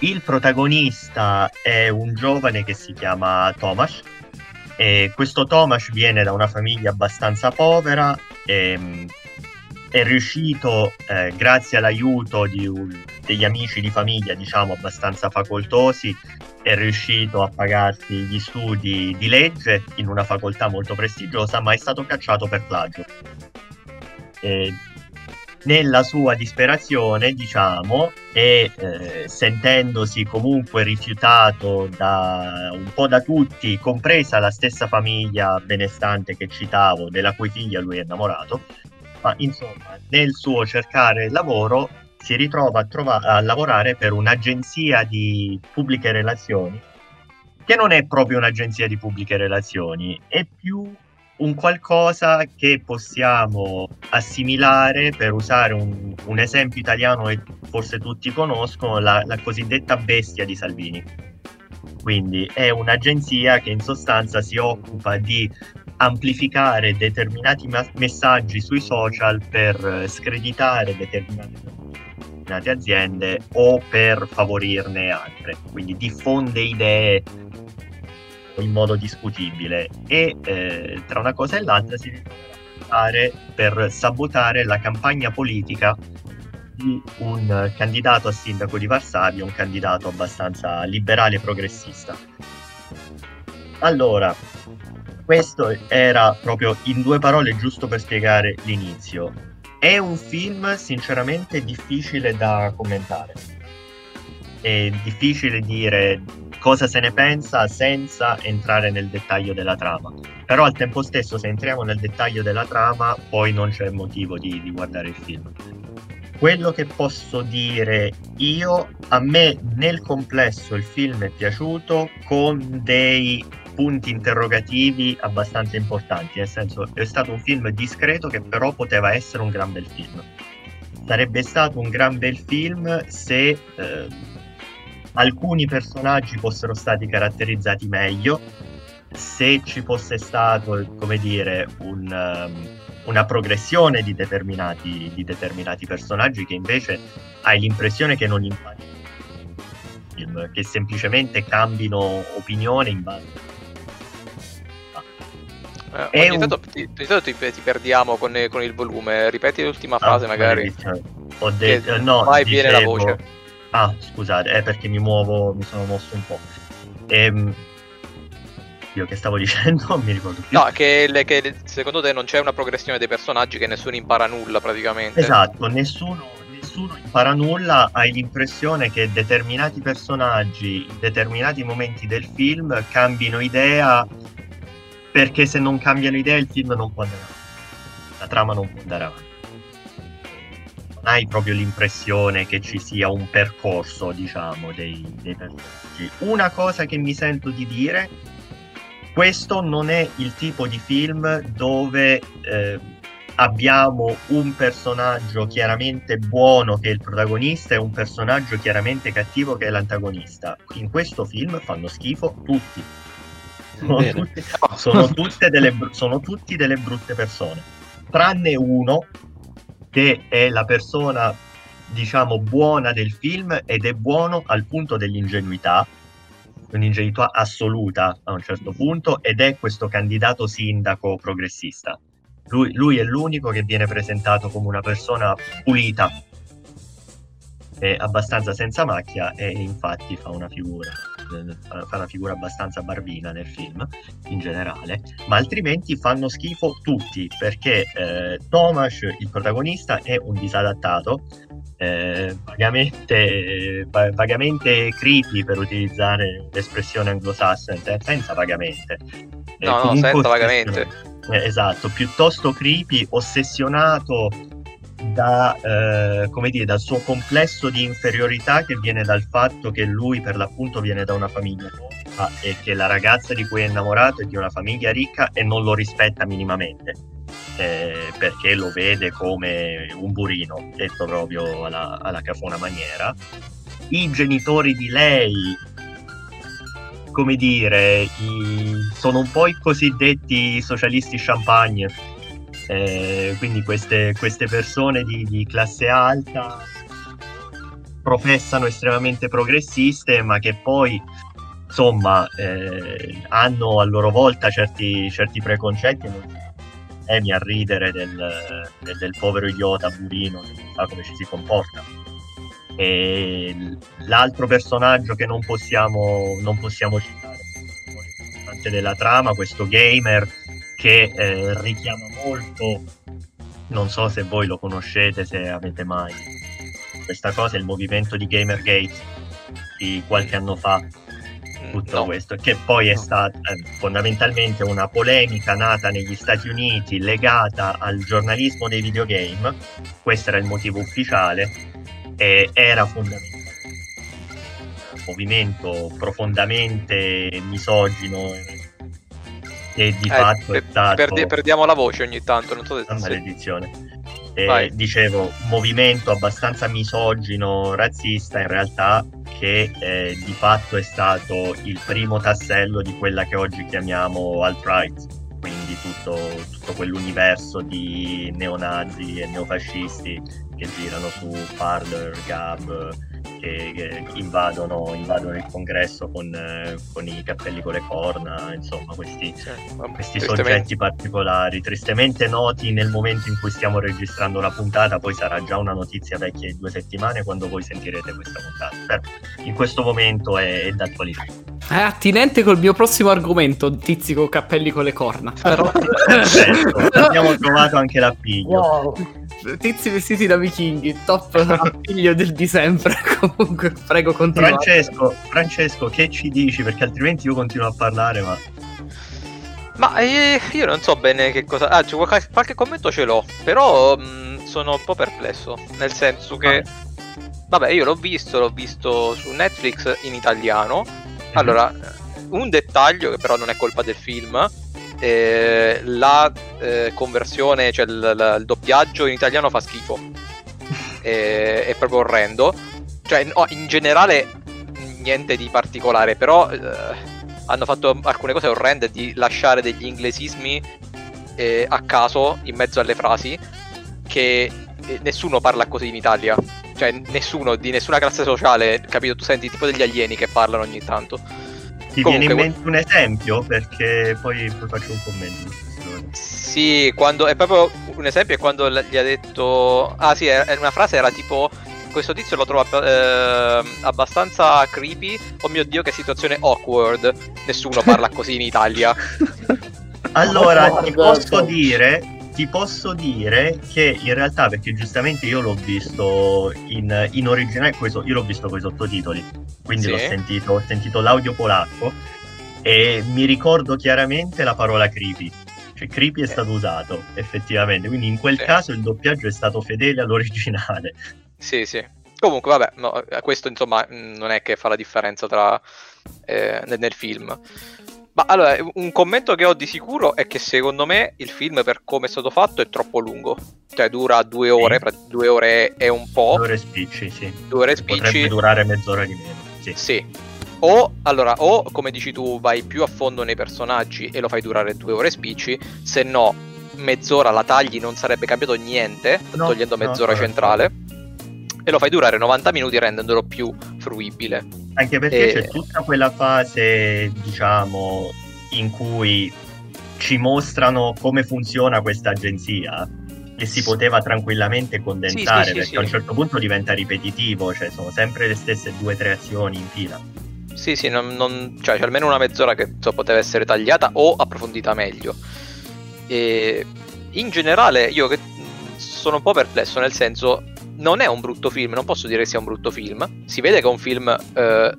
Il protagonista è un giovane che si chiama Tomasz e questo Tomasz viene da una famiglia abbastanza povera e mh, è riuscito, eh, grazie all'aiuto di degli amici di famiglia, diciamo abbastanza facoltosi, è riuscito a pagarsi gli studi di legge in una facoltà molto prestigiosa, ma è stato cacciato per plagio. E nella sua disperazione, diciamo, e eh, sentendosi comunque rifiutato da un po' da tutti, compresa la stessa famiglia benestante che citavo, della cui figlia lui è innamorato, ma insomma, nel suo cercare lavoro si ritrova a, trova- a lavorare per un'agenzia di pubbliche relazioni, che non è proprio un'agenzia di pubbliche relazioni, è più un qualcosa che possiamo assimilare, per usare un, un esempio italiano che forse tutti conoscono, la, la cosiddetta bestia di Salvini. Quindi è un'agenzia che in sostanza si occupa di amplificare determinati ma- messaggi sui social per eh, screditare determinate, aziende o per favorirne altre. Quindi diffonde idee in modo discutibile e eh, tra una cosa e l'altra si lavorare per sabotare la campagna politica di un candidato a sindaco di Varsavia, un candidato abbastanza liberale e progressista. Allora, questo era proprio in due parole giusto per spiegare l'inizio. È un film sinceramente difficile da commentare. È difficile dire cosa se ne pensa senza entrare nel dettaglio della trama. Però al tempo stesso, se entriamo nel dettaglio della trama, poi non c'è motivo di, di guardare il film. Quello che posso dire io, a me nel complesso il film è piaciuto con dei punti interrogativi abbastanza importanti, nel senso è stato un film discreto che però poteva essere un gran bel film. Sarebbe stato un gran bel film se eh, alcuni personaggi fossero stati caratterizzati meglio, se ci fosse stato, come dire, un, um, una progressione di determinati, di determinati personaggi che invece hai l'impressione che non impari film, che semplicemente cambino opinione in base Eh, ogni un- tanto, ti, ogni tanto ti, ti perdiamo con, con il volume. Ripeti l'ultima Ah, frase, magari. maledizione. Ho detto, no, mai viene la dicevo- voce. Ah, scusate, è perché mi muovo, mi sono mosso un po'. Ehm, io che stavo dicendo, non mi ricordo più. No, che, le- che secondo te non c'è una progressione dei personaggi che nessuno impara nulla praticamente. Esatto, nessuno, nessuno impara nulla, hai l'impressione che determinati personaggi in determinati momenti del film cambino idea perché se non cambiano idea il film non può andare avanti, la trama non può andare avanti. Hai proprio l'impressione che ci sia un percorso, diciamo, dei, dei personaggi. Una cosa che mi sento di dire, questo non è il tipo di film dove... eh, abbiamo un personaggio chiaramente buono che è il protagonista e un personaggio chiaramente cattivo che è l'antagonista. In questo film fanno schifo tutti. Sono, tutti, sono tutte delle, sono tutti delle brutte persone. Tranne uno che è la persona, diciamo, buona del film ed è buono al punto dell'ingenuità, un'ingenuità assoluta a un certo punto, ed è questo candidato sindaco progressista. Lui, lui è l'unico che viene presentato come una persona pulita e abbastanza senza macchia e infatti fa una figura fa una figura abbastanza barbina nel film in generale ma altrimenti fanno schifo tutti perché eh, Tomasz il protagonista è un disadattato eh, vagamente, eh, va- vagamente creepy per utilizzare l'espressione anglosassone senza vagamente Eh, No, no, senza vagamente. Eh, esatto, piuttosto creepy, ossessionato da, eh, come dire, dal suo complesso di inferiorità che viene dal fatto che lui per l'appunto viene da una famiglia povera e che la ragazza di cui è innamorato è di una famiglia ricca e non lo rispetta minimamente. eh, perché lo vede come un burino, detto proprio alla, alla cafona maniera. I genitori di lei come dire, i- sono un po' i cosiddetti socialisti champagne, Eh, quindi queste, queste persone di, di classe alta professano estremamente progressiste, ma che poi insomma eh, hanno a loro volta certi, certi preconcetti. È mi a ridere del, del- del povero idiota burino che non sa come ci si comporta. E l'altro personaggio che non possiamo, non possiamo citare della trama, questo gamer che eh, richiama molto, non so se voi lo conoscete, se avete mai questa cosa, il movimento di Gamergate di qualche anno fa, Mm, tutto no. questo, che poi è stata eh, fondamentalmente una polemica nata negli Stati Uniti legata al giornalismo dei videogame, questo era il motivo ufficiale, e era fondamentalmente un movimento profondamente misogino e di Eh, fatto per- è stato perdi- perdiamo la voce ogni tanto, non so se... maledizione. E Vai. dicevo, movimento abbastanza misogino, razzista in realtà, che eh, di fatto è stato il primo tassello di quella che oggi chiamiamo alt-right, quindi tutto, tutto quell'universo di neonazi e neofascisti che girano su Parler, Gab, che, che invadono, invadono il congresso con, con i cappelli con le corna, insomma questi, sì, vabbè, questi soggetti particolari, tristemente noti nel momento in cui stiamo registrando la puntata, poi sarà già una notizia vecchia di due settimane quando voi sentirete questa puntata. Però in questo momento è, è d'attualità. È attinente col mio prossimo argomento, tizi con cappelli con le corna. Però... Perfetto, abbiamo trovato anche l'appiglio. Wow. Tizi vestiti da vichinghi, top appiglio del di sempre. Comunque, prego, continuate. Francesco, Francesco, che ci dici? Perché altrimenti io continuo a parlare, ma Ma eh, io non so bene che cosa... Ah, c'è qualche, qualche commento ce l'ho, però mh, sono un po' perplesso, nel senso che... Vabbè, io l'ho visto, l'ho visto su Netflix in italiano. Allora, un dettaglio che però non è colpa del film, eh, la eh, conversione, cioè il, il- il doppiaggio in italiano fa schifo. Eh, è proprio orrendo. Cioè, no, in generale niente di particolare, però eh, hanno fatto alcune cose orrende di lasciare degli inglesismi eh, a caso in mezzo alle frasi che eh, nessuno parla così in Italia. Cioè, nessuno di nessuna classe sociale, capito? Tu senti tipo degli alieni che parlano ogni tanto. Ti Comunque, viene in mente un esempio? Perché poi, poi faccio un commento. Sì, quando è proprio un esempio è quando gli ha detto Ah sì, è- una frase era tipo questo tizio lo trova eh, abbastanza creepy. Oh mio dio, che situazione awkward. Nessuno parla così in Italia. Allora, Oh, ti guarda, posso dire, ti posso dire che in realtà, perché giustamente io l'ho visto in, in originale, questo, io l'ho visto con i sottotitoli, quindi Sì. l'ho sentito, ho sentito l'audio polacco e mi ricordo chiaramente la parola creepy. Cioè, creepy è stato usato effettivamente, quindi in quel Sì. caso il doppiaggio è stato fedele all'originale. Sì, sì. Comunque, vabbè, no, eh, questo insomma mh, non è che fa la differenza tra eh, nel film. Ma allora, un commento che ho di sicuro è che secondo me il film, per come è stato fatto, è troppo lungo. Cioè, dura due ore, pra- due ore e un po'. Due ore spicci, sì. Due ore Potrebbe spicci. durare mezz'ora di meno. Sì. Sì. O allora, o come dici tu, vai più a fondo nei personaggi e lo fai durare due ore spicci, se no, mezz'ora la tagli, non sarebbe cambiato niente, No, togliendo no, mezz'ora corretto. centrale. E lo fai durare 90 minuti rendendolo più fruibile. Anche perché E- c'è tutta quella fase, diciamo, in cui ci mostrano come funziona questa agenzia e si poteva tranquillamente condensare Sì, sì, perché sì. a un certo punto diventa ripetitivo, cioè sono sempre le stesse due o tre azioni in fila. Sì, sì, non, non- cioè c'è almeno una mezz'ora che so, poteva essere tagliata o approfondita meglio. E in generale io che mh, sono un po' perplesso, nel senso non è un brutto film, non posso dire che sia un brutto film. Si vede che è un film eh,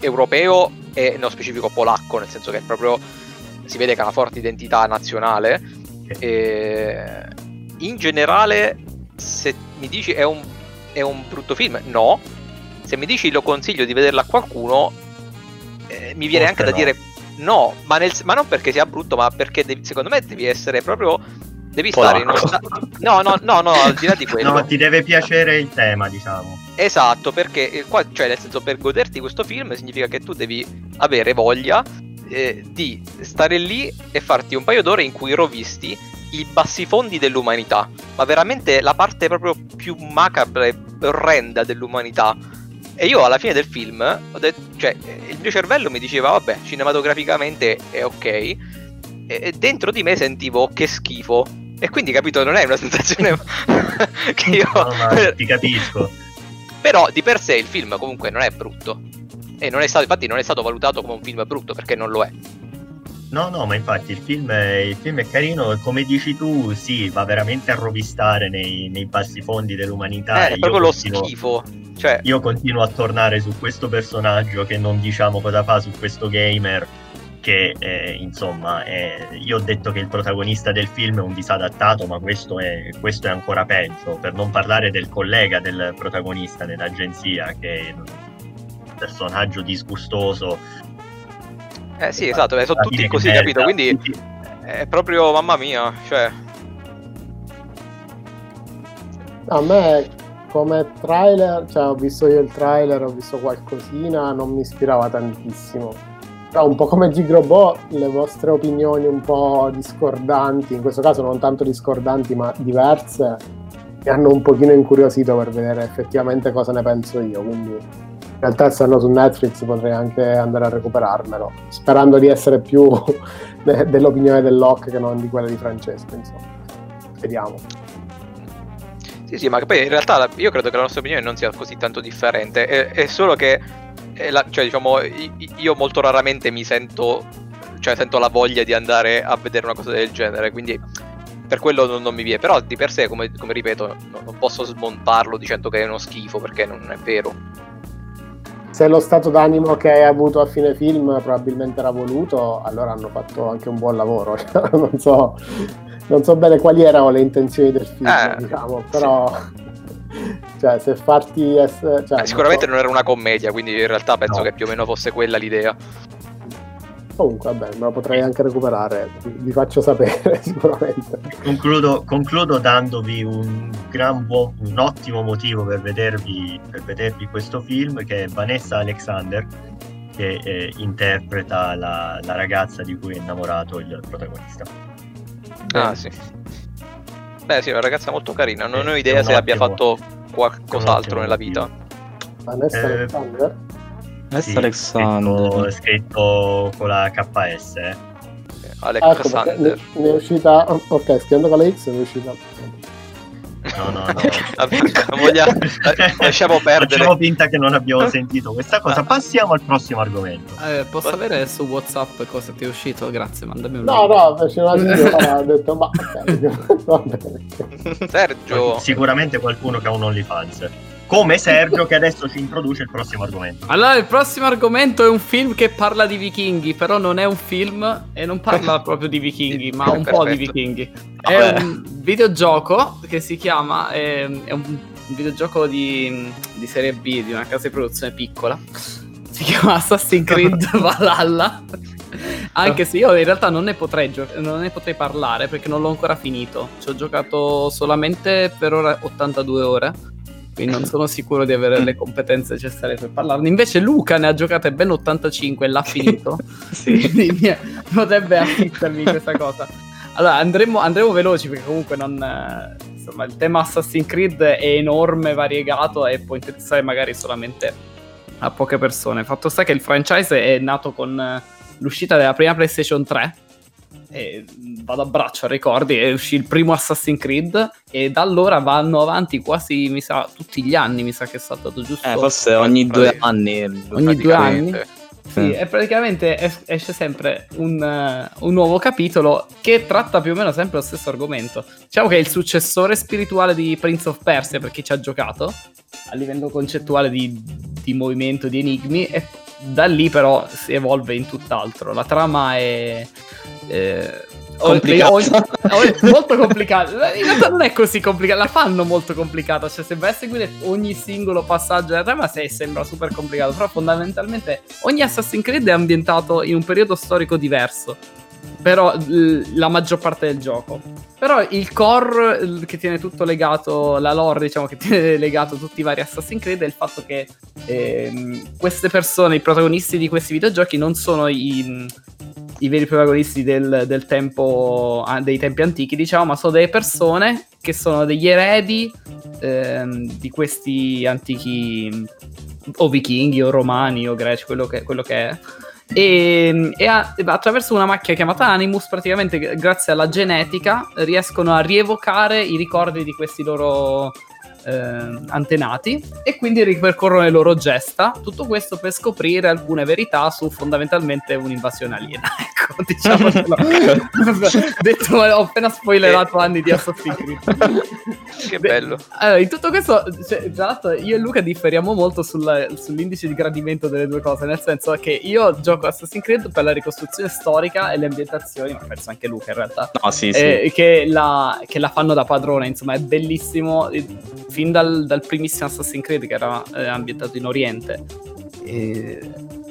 europeo e nello specifico polacco, nel senso che è proprio si vede che ha una forte identità nazionale. E in generale, se mi dici è un, è un brutto film, no. Se mi dici lo consiglio di vederla a qualcuno, eh, mi viene Forse anche da no. dire no, ma, nel- ma non perché sia brutto, ma perché devi- secondo me devi essere proprio. Devi stare in uno Polacco. sta- No, no, no, no, al di là di quello. No, ti deve piacere il tema, diciamo. Esatto, perché eh, qua, cioè, nel senso, per goderti questo film significa che tu devi avere voglia eh, di stare lì e farti un paio d'ore in cui rovisti i bassifondi dell'umanità, ma veramente la parte proprio più macabra e orrenda dell'umanità. E io alla fine del film, ho detto, cioè, il mio cervello mi diceva, vabbè, cinematograficamente è ok, e dentro di me sentivo che schifo. E quindi, capito, non è una sensazione che io... No, ti capisco. Però di per sé il film comunque non è brutto. E non è stato, infatti non è stato valutato come un film brutto perché non lo è. No, no, ma infatti il film è, il film è carino e come dici tu, sì, va veramente a rovistare nei, nei bassi fondi dell'umanità. Eh, è io proprio lo continuo- schifo. Cioè, Io continuo a tornare su questo personaggio che non diciamo cosa fa, su questo gamer che eh, insomma è- io ho detto che il protagonista del film è un disadattato, ma questo è, questo è ancora peggio, per non parlare del collega del protagonista nell'agenzia che è un personaggio disgustoso. eh sì, esatto, beh, sono tutti così, che capito? merda. Quindi Tutti- è proprio mamma mia, cioè, A me come trailer, cioè ho visto io il trailer, ho visto qualcosina, non mi ispirava tantissimo. Però un po' come Gigrobot, le vostre opinioni un po' discordanti, in questo caso non tanto discordanti ma diverse, mi hanno un pochino incuriosito per vedere effettivamente cosa ne penso io, quindi in realtà essendo su Netflix potrei anche andare a recuperarmelo, sperando di essere più de- dell'opinione dell'Oc che non di quella di Francesco, insomma. Vediamo. Sì, sì, ma poi in realtà io credo che la nostra opinione non sia così tanto differente. È, è solo che, la- cioè, diciamo, io molto raramente mi sento, cioè, sento la voglia di andare a vedere una cosa del genere. Quindi, per quello non, non mi viene. Però di per sé, come, come ripeto, no- non posso smontarlo dicendo che è uno schifo perché non è vero. Se lo stato d'animo che hai avuto a fine film probabilmente era voluto, allora hanno fatto anche un buon lavoro. non, so, non so bene quali erano le intenzioni del film, Eh, diciamo, però cioè, se farti essere... cioè, Eh, sicuramente non non era una commedia, quindi in realtà penso No. che più o meno fosse quella l'idea. so. Comunque, vabbè, me lo potrei anche recuperare, vi, vi faccio sapere sicuramente. Concludo, concludo dandovi un gran buon, un ottimo motivo per vedervi, per vedervi questo film che è Vanessa Alexander che eh, interpreta la, la ragazza di cui è innamorato il protagonista. Ah, sì. Beh, sì, è una ragazza molto carina. Non Eh, ho è idea se abbia fatto è qualcos'altro nella vita. Vanessa Eh, Alexander? Vanessa Sì, Alexander. Scritto, scritto con la KS. eh. Alex ecco, perché Sander. ne, ne è uscita. Ok, scrivendo con la X ne è uscita. No, no, no. Vabbè, non vogliamo- lasciamo perdere. Facciamo finta che non abbiamo sentito questa cosa. Passiamo al prossimo argomento. Eh, posso avere su WhatsApp cosa ti è uscito? Grazie, mandami un No, link. no, faceva ha detto, ma ok, va bene. Sergio, Sicuramente qualcuno che ha un OnlyFans. Come Sergio che adesso ci introduce il prossimo argomento. Allora, il prossimo argomento è un film che parla di vichinghi, però non è un film e non parla proprio di vichinghi, ma un po' di vichinghi. Vabbè. È un videogioco che si chiama, è, è un videogioco di, di serie B, di una casa di produzione piccola. Si chiama Assassin's Creed Valhalla. Anche se io in realtà non ne potrei, gio- non ne potrei parlare perché non l'ho ancora finito. Ci ho giocato solamente per ora 82 ore. Quindi non sono sicuro di avere le competenze necessarie per parlarne. Invece Luca ne ha giocate ben 85 e l'ha finito. Sì. Quindi potrebbe assistermi questa cosa. Allora, andremo, andremo veloci perché comunque non... eh, insomma, il tema Assassin's Creed è enorme, variegato e può interessare magari solamente a poche persone. Fatto sta che il franchise è nato con eh, l'uscita della prima PlayStation 3. E mh, vado a braccio a ricordi, è uscì il primo Assassin's Creed e da allora vanno avanti quasi, mi sa, tutti gli anni, mi sa che è saltato giusto. Eh, forse ogni due anni. Ogni due anni? Sì, Mm. e praticamente es- esce sempre un, eh, un nuovo capitolo che tratta più o meno sempre lo stesso argomento. Diciamo che è il successore spirituale di Prince of Persia per chi ci ha giocato, a livello concettuale di, di movimento, di enigmi, e da lì però si evolve in tutt'altro. La trama è... eh, Complicata. ogni- molto complicata. In realtà non è così complicata, la fanno molto complicata. Cioè, se vai a seguire ogni singolo passaggio della trama, se- sembra super complicato. Però, fondamentalmente, ogni Assassin's Creed è ambientato in un periodo storico diverso. Però, la maggior parte del gioco. Però il core che tiene tutto legato, la lore, diciamo, che tiene legato tutti i vari Assassin's Creed è il fatto che ehm, queste persone, i protagonisti di questi videogiochi, non sono i, i veri protagonisti del, del tempo, dei tempi antichi, diciamo, ma sono delle persone che sono degli eredi ehm, di questi antichi o vichinghi o romani o greci, quello che, quello che è. E, e a- attraverso una macchina chiamata Animus, praticamente grazie alla genetica, riescono a rievocare i ricordi di questi loro eh, antenati e quindi ripercorrono le loro gesta. Tutto questo per scoprire alcune verità su fondamentalmente un'invasione aliena. ecco, diciamocelo. Detto, ho appena spoilerato anni di Assassin's Creed. Che bello. Allora, in tutto questo, cioè, tra l'altro, io e Luca differiamo molto sulla- sull'indice di gradimento delle due cose, nel senso che io gioco Assassin's Creed per la ricostruzione storica e le ambientazioni, ma penso anche Luca in realtà, No, sì, sì. eh, che, la, che la fanno da padrone, insomma, è bellissimo, fin dal, dal primissimo Assassin's Creed che era eh, ambientato in Oriente. E,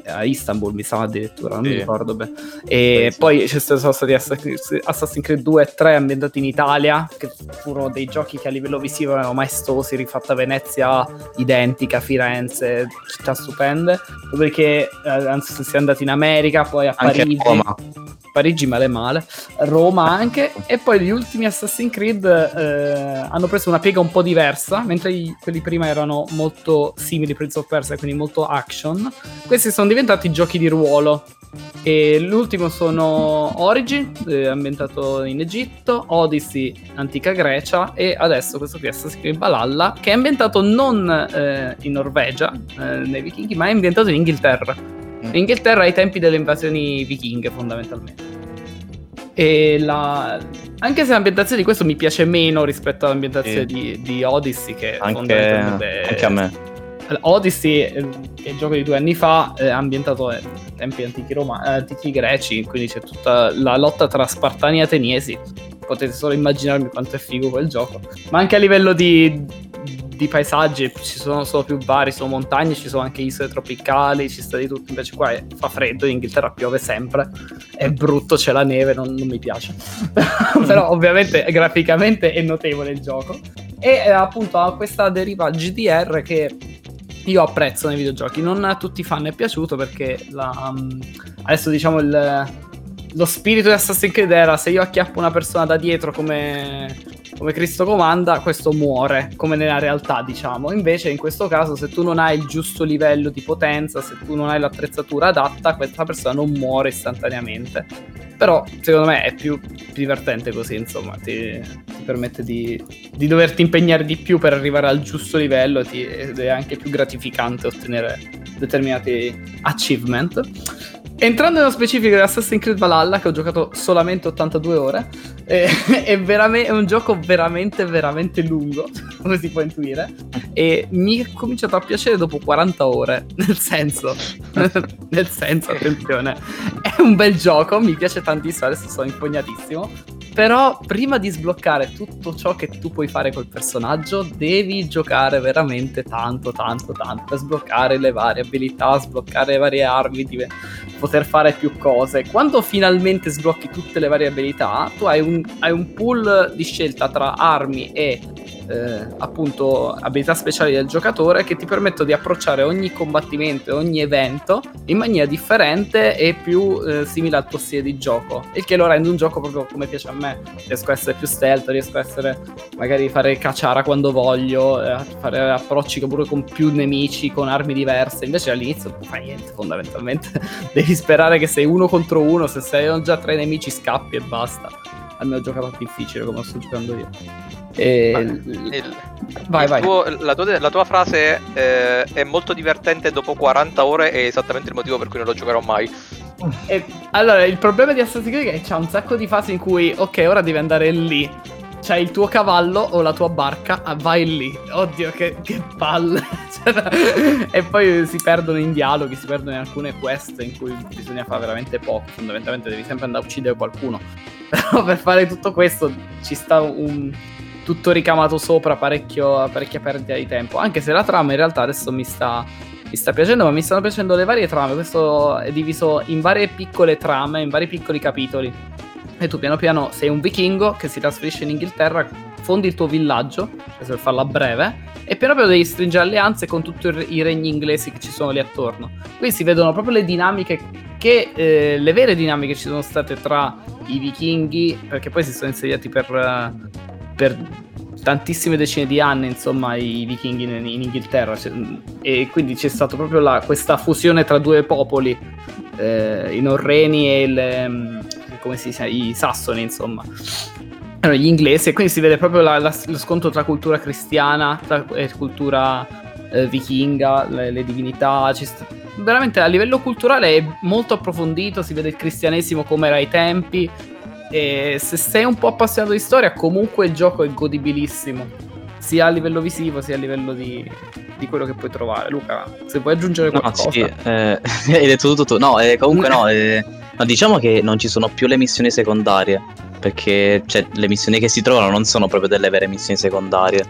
a Istanbul mi sa addirittura, non mi Sì. ricordo bene. E Sì, poi ci sono stati Assassin's Creed 2 e 3 ambientati in Italia, che furono dei giochi che a livello visivo erano maestosi, rifatta Venezia identica, Firenze, città stupende. Dopodiché eh, anzi, si è andati in America, poi a Anche Parigi. Roma. Parigi male male, Roma anche, e poi gli ultimi Assassin's Creed eh, hanno preso una piega un po' diversa, mentre i- quelli prima erano molto simili Prince of Persia, quindi molto action, questi sono diventati giochi di ruolo. E l'ultimo sono Origin, eh, ambientato in Egitto, Odyssey, antica Grecia, e adesso questo qui è Assassin's Creed Valhalla, che è ambientato non eh, in Norvegia, eh, nei vichinghi, ma è ambientato in Inghilterra. In Inghilterra ai tempi delle invasioni vichinghe, fondamentalmente. E la... Anche se l'ambientazione di questo mi piace meno rispetto all'ambientazione di, di Odyssey, che Anche, fondamentalmente anche a me. Odyssey, eh, che è il gioco di due anni fa, è ambientato ai tempi antichi, roma- eh, antichi greci, quindi c'è tutta la lotta tra spartani e ateniesi. Potete solo immaginarmi quanto è figo quel gioco. Ma anche a livello di, di paesaggi ci sono solo più vari, sono montagne, ci sono anche isole tropicali, ci sta di tutto. Invece qua è- fa freddo, in Inghilterra piove sempre, è brutto, c'è la neve, non, non mi piace. Però ovviamente graficamente è notevole il gioco. E eh, appunto ha questa deriva GDR che io apprezzo nei videogiochi. Non a tutti i fan è piaciuto perché la, um, adesso diciamo il, lo spirito di Assassin's Creed era se io acchiappo una persona da dietro come, come Cristo comanda, questo muore, come nella realtà diciamo. Invece in questo caso se tu non hai il giusto livello di potenza, se tu non hai l'attrezzatura adatta, questa persona non muore istantaneamente. Però secondo me è più divertente così, insomma, ti, ti permette di, di, doverti impegnare di più per arrivare al giusto livello ti, ed è anche più gratificante ottenere determinati achievement. Entrando nello specifico di Assassin's Creed Valhalla, che ho giocato solamente 82 ore, è, è, veramente, è un gioco veramente, veramente lungo, come si può intuire, e mi è cominciato a piacere dopo 40 ore, nel senso, nel senso, attenzione, è un bel gioco, mi piace tantissimo, adesso sono impegnatissimo, però prima di sbloccare tutto ciò che tu puoi fare col personaggio, devi giocare veramente tanto, tanto, tanto per sbloccare le varie abilità, sbloccare le varie armi, poter fare più cose. Quando finalmente sblocchi tutte le varie abilità, tu hai un, hai un pool di scelta tra armi e eh, appunto abilità speciali del giocatore che ti permettono di approcciare ogni combattimento e ogni evento in maniera differente e più eh, simile al tuo stile di gioco. Il che lo rende un gioco proprio come piace a me. Riesco a essere più stealth riesco a essere magari fare cacciara quando voglio eh, fare approcci pure con più nemici con armi diverse. Invece all'inizio non fai niente fondamentalmente. Devi sperare che sei uno contro uno se sei già tre nemici scappi e basta almeno giocato a difficile come sto giocando io e... Il, vai, il vai. Tuo, la, tua, la, tua, frase eh, è molto divertente dopo 40 ore è esattamente il motivo per cui non lo giocherò mai. E, allora, il problema di Assassin's Creed è che c'è un sacco di fasi in cui, ok, ora devi andare lì. C'hai il tuo cavallo o la tua barca, ah, vai lì. Oddio, che, che palle. Cioè, e poi si perdono in dialoghi, si perdono in alcune quest in cui bisogna fare veramente poco. Fondamentalmente devi sempre andare a uccidere qualcuno. Però per fare tutto questo ci sta un, tutto ricamato sopra, parecchio, parecchia perdita di tempo. Anche se la trama in realtà adesso mi sta, mi sta piacendo, ma mi stanno piacendo le varie trame. Questo è diviso in varie piccole trame, in vari piccoli capitoli. E tu piano piano sei un vichingo che si trasferisce in Inghilterra, fondi il tuo villaggio, per farla breve, e piano piano devi stringere alleanze con tutti i regni inglesi che ci sono lì attorno. Qui si vedono proprio le dinamiche che eh, le vere dinamiche ci sono state tra i vichinghi, perché poi si sono insediati per, per tantissime decine di anni, insomma, i vichinghi in, in Inghilterra. E quindi c'è stata proprio la, questa fusione tra due popoli, eh, i norreni e mm, come si dice, i sassoni, insomma. Erano gli inglesi, e quindi si vede proprio la, la, lo scontro tra cultura cristiana e cultura eh, vichinga, le, le divinità. Sta, veramente a livello culturale è molto approfondito, si vede il cristianesimo come era ai tempi, e se sei un po' appassionato di storia, comunque il gioco è godibilissimo. Sia a livello visivo, sia a livello di, di quello che puoi trovare. Luca, se vuoi aggiungere qualcosa. No, sì, eh, hai detto tutto tu. No, eh, comunque no, eh, no, diciamo che non ci sono più le missioni secondarie. Perché cioè, le missioni che si trovano non sono proprio delle vere missioni secondarie.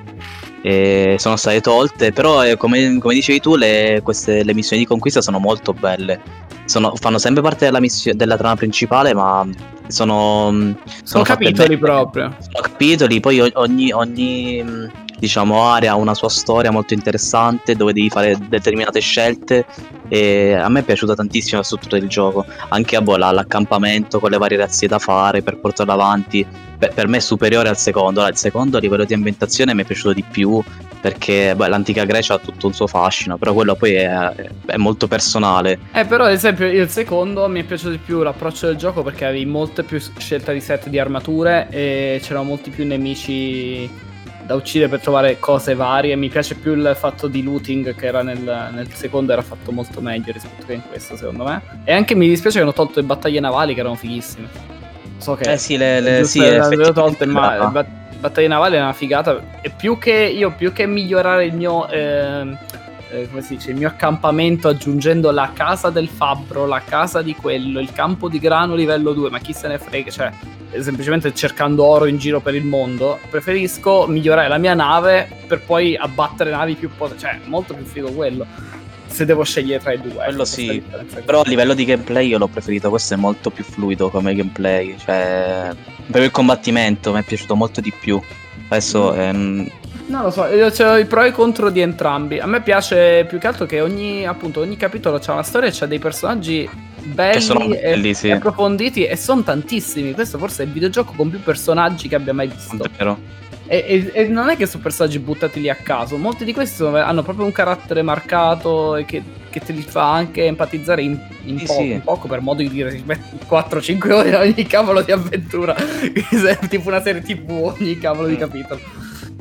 E sono state tolte, però eh, come, come, dicevi tu, le, queste, le missioni di conquista sono molto belle sono, fanno sempre parte della, missione, della trama principale, ma sono, sono, sono capitoli proprio. Sono capitoli, poi ogni, ogni diciamo, area una sua storia molto interessante dove devi fare determinate scelte e a me è piaciuta tantissimo la struttura del gioco, anche a Bola, l'accampamento con le varie razzie da fare per portarlo avanti, per, per me è superiore al secondo, il secondo a livello di ambientazione mi è piaciuto di più perché beh, l'antica Grecia ha tutto il suo fascino, però quello poi è, è, molto personale. Eh, però ad esempio il secondo mi è piaciuto di più l'approccio del gioco perché avevi molte più scelta di set di armature e c'erano molti più nemici da uccidere per trovare cose varie. Mi piace più il fatto di looting che era nel, nel, secondo, era fatto molto meglio rispetto che in questo, secondo me. E anche mi dispiace che hanno tolto le battaglie navali che erano fighissime. So che eh sì, le, le, sì, le tolte, ma battaglia navale è una figata. E più che io, più che migliorare il mio. Eh, eh, come si dice, il mio accampamento aggiungendo la casa del fabbro, la casa di quello, il campo di grano livello 2, ma chi se ne frega, cioè semplicemente cercando oro in giro per il mondo, preferisco migliorare la mia nave per poi abbattere navi più potenti, cioè molto più figo quello se devo scegliere tra i due. Quello sì, però a livello di gameplay io l'ho preferito, questo è molto più fluido come gameplay, cioè per il combattimento mi è piaciuto molto di più. Adesso... Mm. Ehm... Non lo so, io ho i pro e i contro di entrambi. A me piace più che altro che ogni, appunto, ogni capitolo c'ha una storia e c'ha dei personaggi belli, belli e, sì. e approfonditi e sono tantissimi. Questo forse è il videogioco con più personaggi che abbia mai visto. Vero. E, e, e, non è che sono personaggi buttati lì a caso, molti di questi sono, hanno proprio un carattere marcato e che che te li fa anche empatizzare in, in Sì, po- sì. in poco, per modo di dire, 4-5 ore ogni cavolo di avventura, tipo una serie tv ogni cavolo di Mm. capitolo.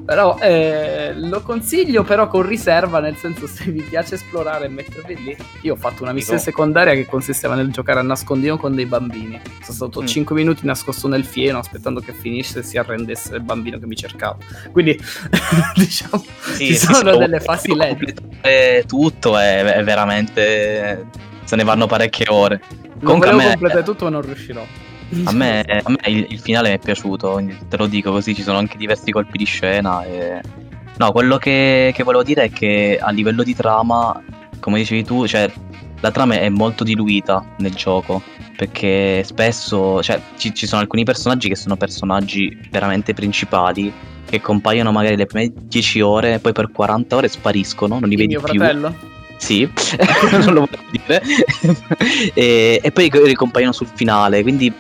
Però eh, lo consiglio però con riserva, nel senso se vi piace esplorare e mettervi lì. Io ho fatto una missione secondaria che consisteva nel giocare a nascondino con dei bambini. Sono stato Mm. 5 minuti nascosto nel fieno aspettando che finisse e si arrendesse il bambino che mi cercava. Quindi diciamo ci sono delle fasi lente. completare tutto è, è veramente se ne vanno parecchie ore. Comunque me, completare tutto ma non riuscirò. A me- a me il, il finale mi è piaciuto, te lo dico così, ci sono anche diversi colpi di scena. E... No, quello che, che volevo dire è che a livello di trama, come dicevi tu, cioè, la trama è molto diluita nel gioco. Perché spesso cioè, ci, ci sono alcuni personaggi che sono personaggi veramente principali. Che compaiono magari le prime 10 ore, poi per 40 ore spariscono, non li Il vedi mio più. Sì, non lo voglio dire. e, e poi ricompaiono sul finale, quindi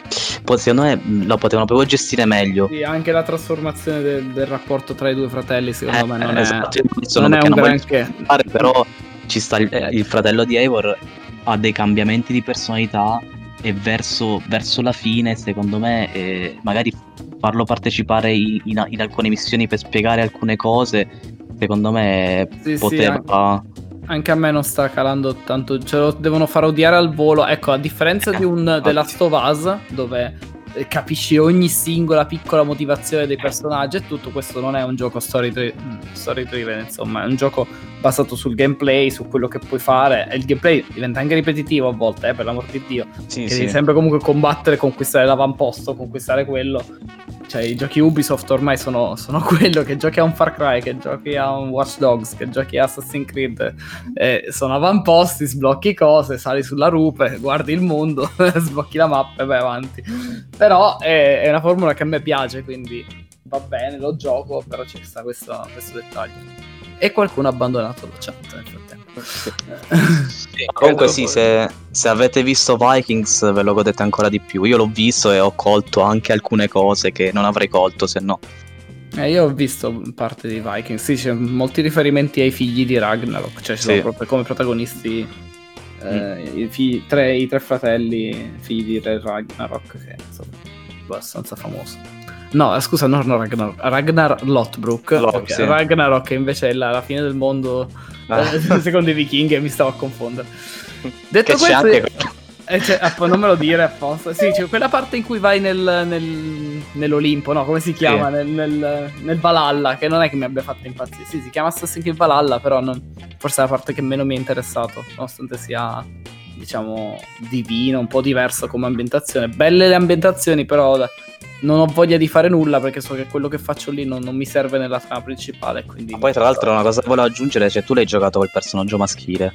secondo me lo potevano proprio gestire meglio. Sì, anche la trasformazione del, del rapporto tra i due fratelli secondo Eh, me non esatto, è, non è un granché. però ci sta il, eh, il fratello di Eivor ha dei cambiamenti di personalità e verso, verso la fine, secondo me, eh, magari farlo partecipare in, in- in alcune missioni per spiegare alcune cose, secondo me Sì, sì, poteva... Anche a me non sta calando tanto, ce lo devono far odiare al volo. Ecco, a differenza di un The Last of Us, dove eh, capisci ogni singola piccola motivazione dei personaggi e tutto, questo non è un gioco story, dri- story driven, insomma, è un gioco basato sul gameplay, su quello che puoi fare. E il gameplay diventa anche ripetitivo a volte, eh, per l'amor di Dio. Sì, sì. devi sempre comunque combattere, conquistare l'avamposto, conquistare quello. Cioè, i giochi Ubisoft ormai sono, sono quello che giochi a un Far Cry, che giochi a un Watch Dogs, che giochi a Assassin's Creed. eh, sono avamposti, sblocchi cose, sali sulla rupe, guardi il mondo, sblocchi la mappa e vai avanti. Però è, è una formula che a me piace, quindi va bene, lo gioco, però ci sta questo, questo dettaglio. E qualcuno ha abbandonato la chat nel frattempo. Sì, Comunque sì, se, se avete visto Vikings ve lo godete ancora di più. Io l'ho visto e ho colto anche alcune cose che non avrei colto se no. Eh, io ho visto parte di Vikings, sì, c'è molti riferimenti ai figli di Ragnarok, cioè ci sono proprio come protagonisti eh, i, figli- tre, i tre fratelli figli di Re Ragnarok, che insomma, è abbastanza famoso. No, scusa, no, no, Ragnar, Ragnar Lothbrok, Lot, ok, sì. Ragnarok invece è la, la fine del mondo Ah. eh, secondo i vichinghi e mi stavo a confondere. Detto Che c'è questo, anche eh, cioè, appo- non me lo dire apposta. Sì, c'è quella parte in cui vai nel, nel- nell'Olimpo, no? Come si chiama? Nel, nel, nel Valhalla, che non è che mi abbia fatto impazzire. Sì, si chiama Assassin's Creed Valhalla, però non- forse è la parte che meno mi è interessato, nonostante sia, diciamo, divino, un po' diverso come ambientazione. Belle le ambientazioni, però non ho voglia di fare nulla perché so che quello che faccio lì non, non mi serve nella trama principale. Quindi poi tra l'altro una cosa che volevo aggiungere, cioè tu l'hai giocato col personaggio maschile,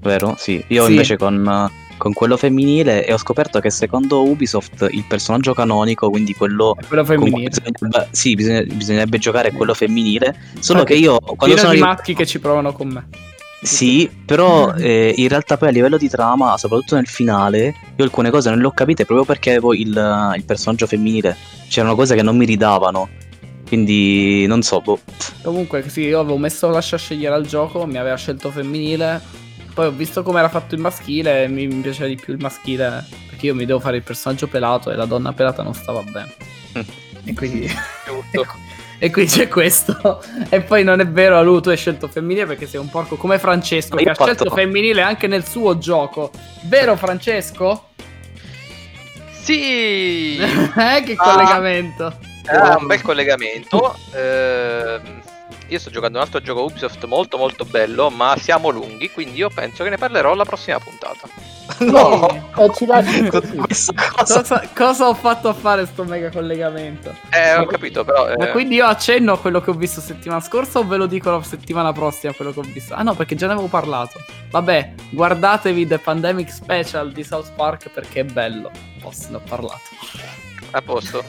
vero? Sì, io Sì. invece con, con quello femminile e ho scoperto che secondo Ubisoft il personaggio canonico, quindi quello... è quello femminile. bisognerebbe- sì, bisogna- bisognerebbe giocare quello femminile, solo che io quando sono di maschi che ci provano con me. Sì, però eh, in realtà poi a livello di trama, soprattutto nel finale, io alcune cose non le ho capite proprio perché avevo il, il personaggio femminile. C'erano cose che non mi ridavano. Quindi non so, boh. Comunque, sì, io avevo messo lascia scegliere al gioco, mi aveva scelto femminile. Poi ho visto come era fatto il maschile e mi, mi piaceva di più il maschile. Perché io mi devo fare il personaggio pelato e la donna pelata non stava bene. e quindi. E qui c'è questo. e poi non è vero, Lu, tu hai scelto femminile perché sei un porco come Francesco che ha fatto- scelto femminile anche nel suo gioco. Vero, Francesco? Sì! eh, che Ah. collegamento. Ah, un bel collegamento. Ehm, io sto giocando un altro gioco Ubisoft molto molto bello, ma siamo lunghi, quindi io penso che ne parlerò la prossima puntata. No, e ci lasci così. Cosa... Cosa, cosa ho fatto a fare sto mega collegamento? Eh, ho capito, però... Ma eh, quindi io accenno a quello che ho visto settimana scorsa o ve lo dico la settimana prossima quello che ho visto? Ah no, perché già ne avevo parlato. Vabbè, guardatevi The Pandemic Special di South Park perché è bello. Posso, ne ho parlato. A posto.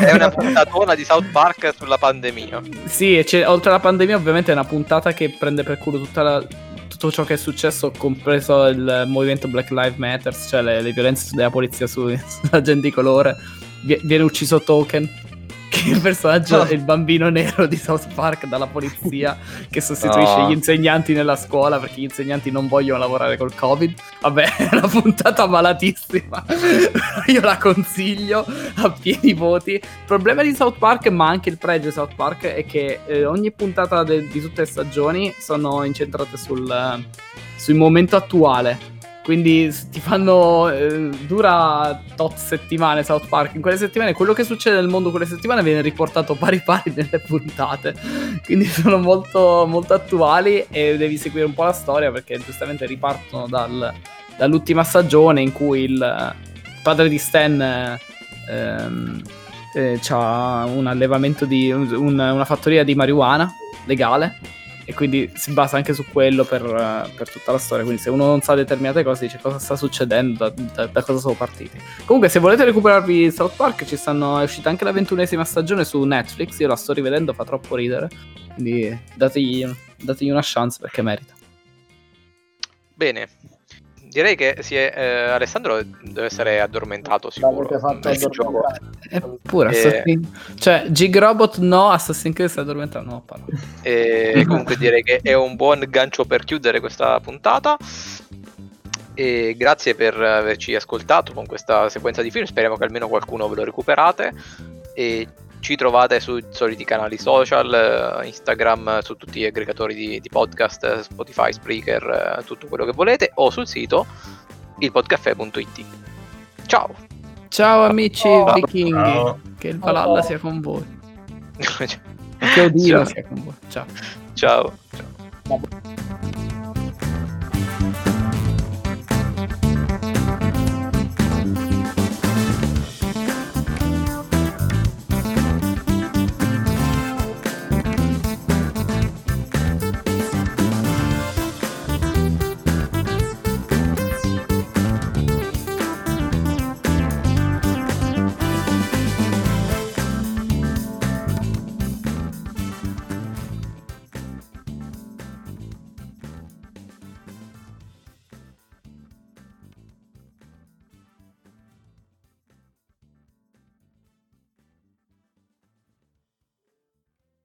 è una puntatona di South Park sulla pandemia. Sì, e oltre alla pandemia ovviamente è una puntata che prende per culo tutta la- tutto ciò che è successo, compreso il movimento Black Lives Matter, cioè le, le violenze della polizia su- sulla gente di colore. Vie- viene ucciso Token. Che il personaggio è il bambino nero di South Park dalla polizia che sostituisce No. gli insegnanti nella scuola perché gli insegnanti non vogliono lavorare col covid. Vabbè, è una puntata malatissima. Io la consiglio a pieni voti. Il problema di South Park, ma anche il pregio di South Park, è che eh, ogni puntata de- di tutte le stagioni sono incentrate sul, eh, sul momento attuale. Quindi ti fanno. eh, dura tot settimane South Park. In quelle settimane quello che succede nel mondo quelle settimane viene riportato pari pari nelle puntate. Quindi sono molto, molto attuali e devi seguire un po' la storia perché giustamente ripartono dal- dall'ultima stagione in cui il padre di Stan eh, ehm, eh, ha un allevamento di un- una fattoria di marijuana legale e quindi si basa anche su quello per, per tutta la storia. Quindi se uno non sa determinate cose dice cosa sta succedendo, da, da- da cosa sono partiti. Comunque se volete recuperarvi South Park ci stanno, è uscita anche la ventunesima stagione su Netflix, io la sto rivedendo, fa troppo ridere. Quindi dategli, dategli una chance perché merita. Bene. Direi che si è, eh, Alessandro deve essere addormentato sicuro. Eh. Eppure Eh. Assassin... Cioè Gig Robot no, Assassin's Creed si è addormentato no. E comunque direi che è un buon gancio per chiudere questa puntata. E grazie per averci ascoltato con questa sequenza di film. Speriamo che almeno qualcuno ve lo recuperate. E ci trovate sui soliti canali social, eh, Instagram, su tutti gli aggregatori di, di podcast, eh, Spotify, Spreaker, eh, tutto quello che volete, o sul sito ilpodcaffè.it. Ciao! Ciao amici Ciao. vichinghi, Ciao. che il Valhalla Ciao. sia con voi. Che Odino Ciao. sia con voi. Ciao. Ciao. Vabbè.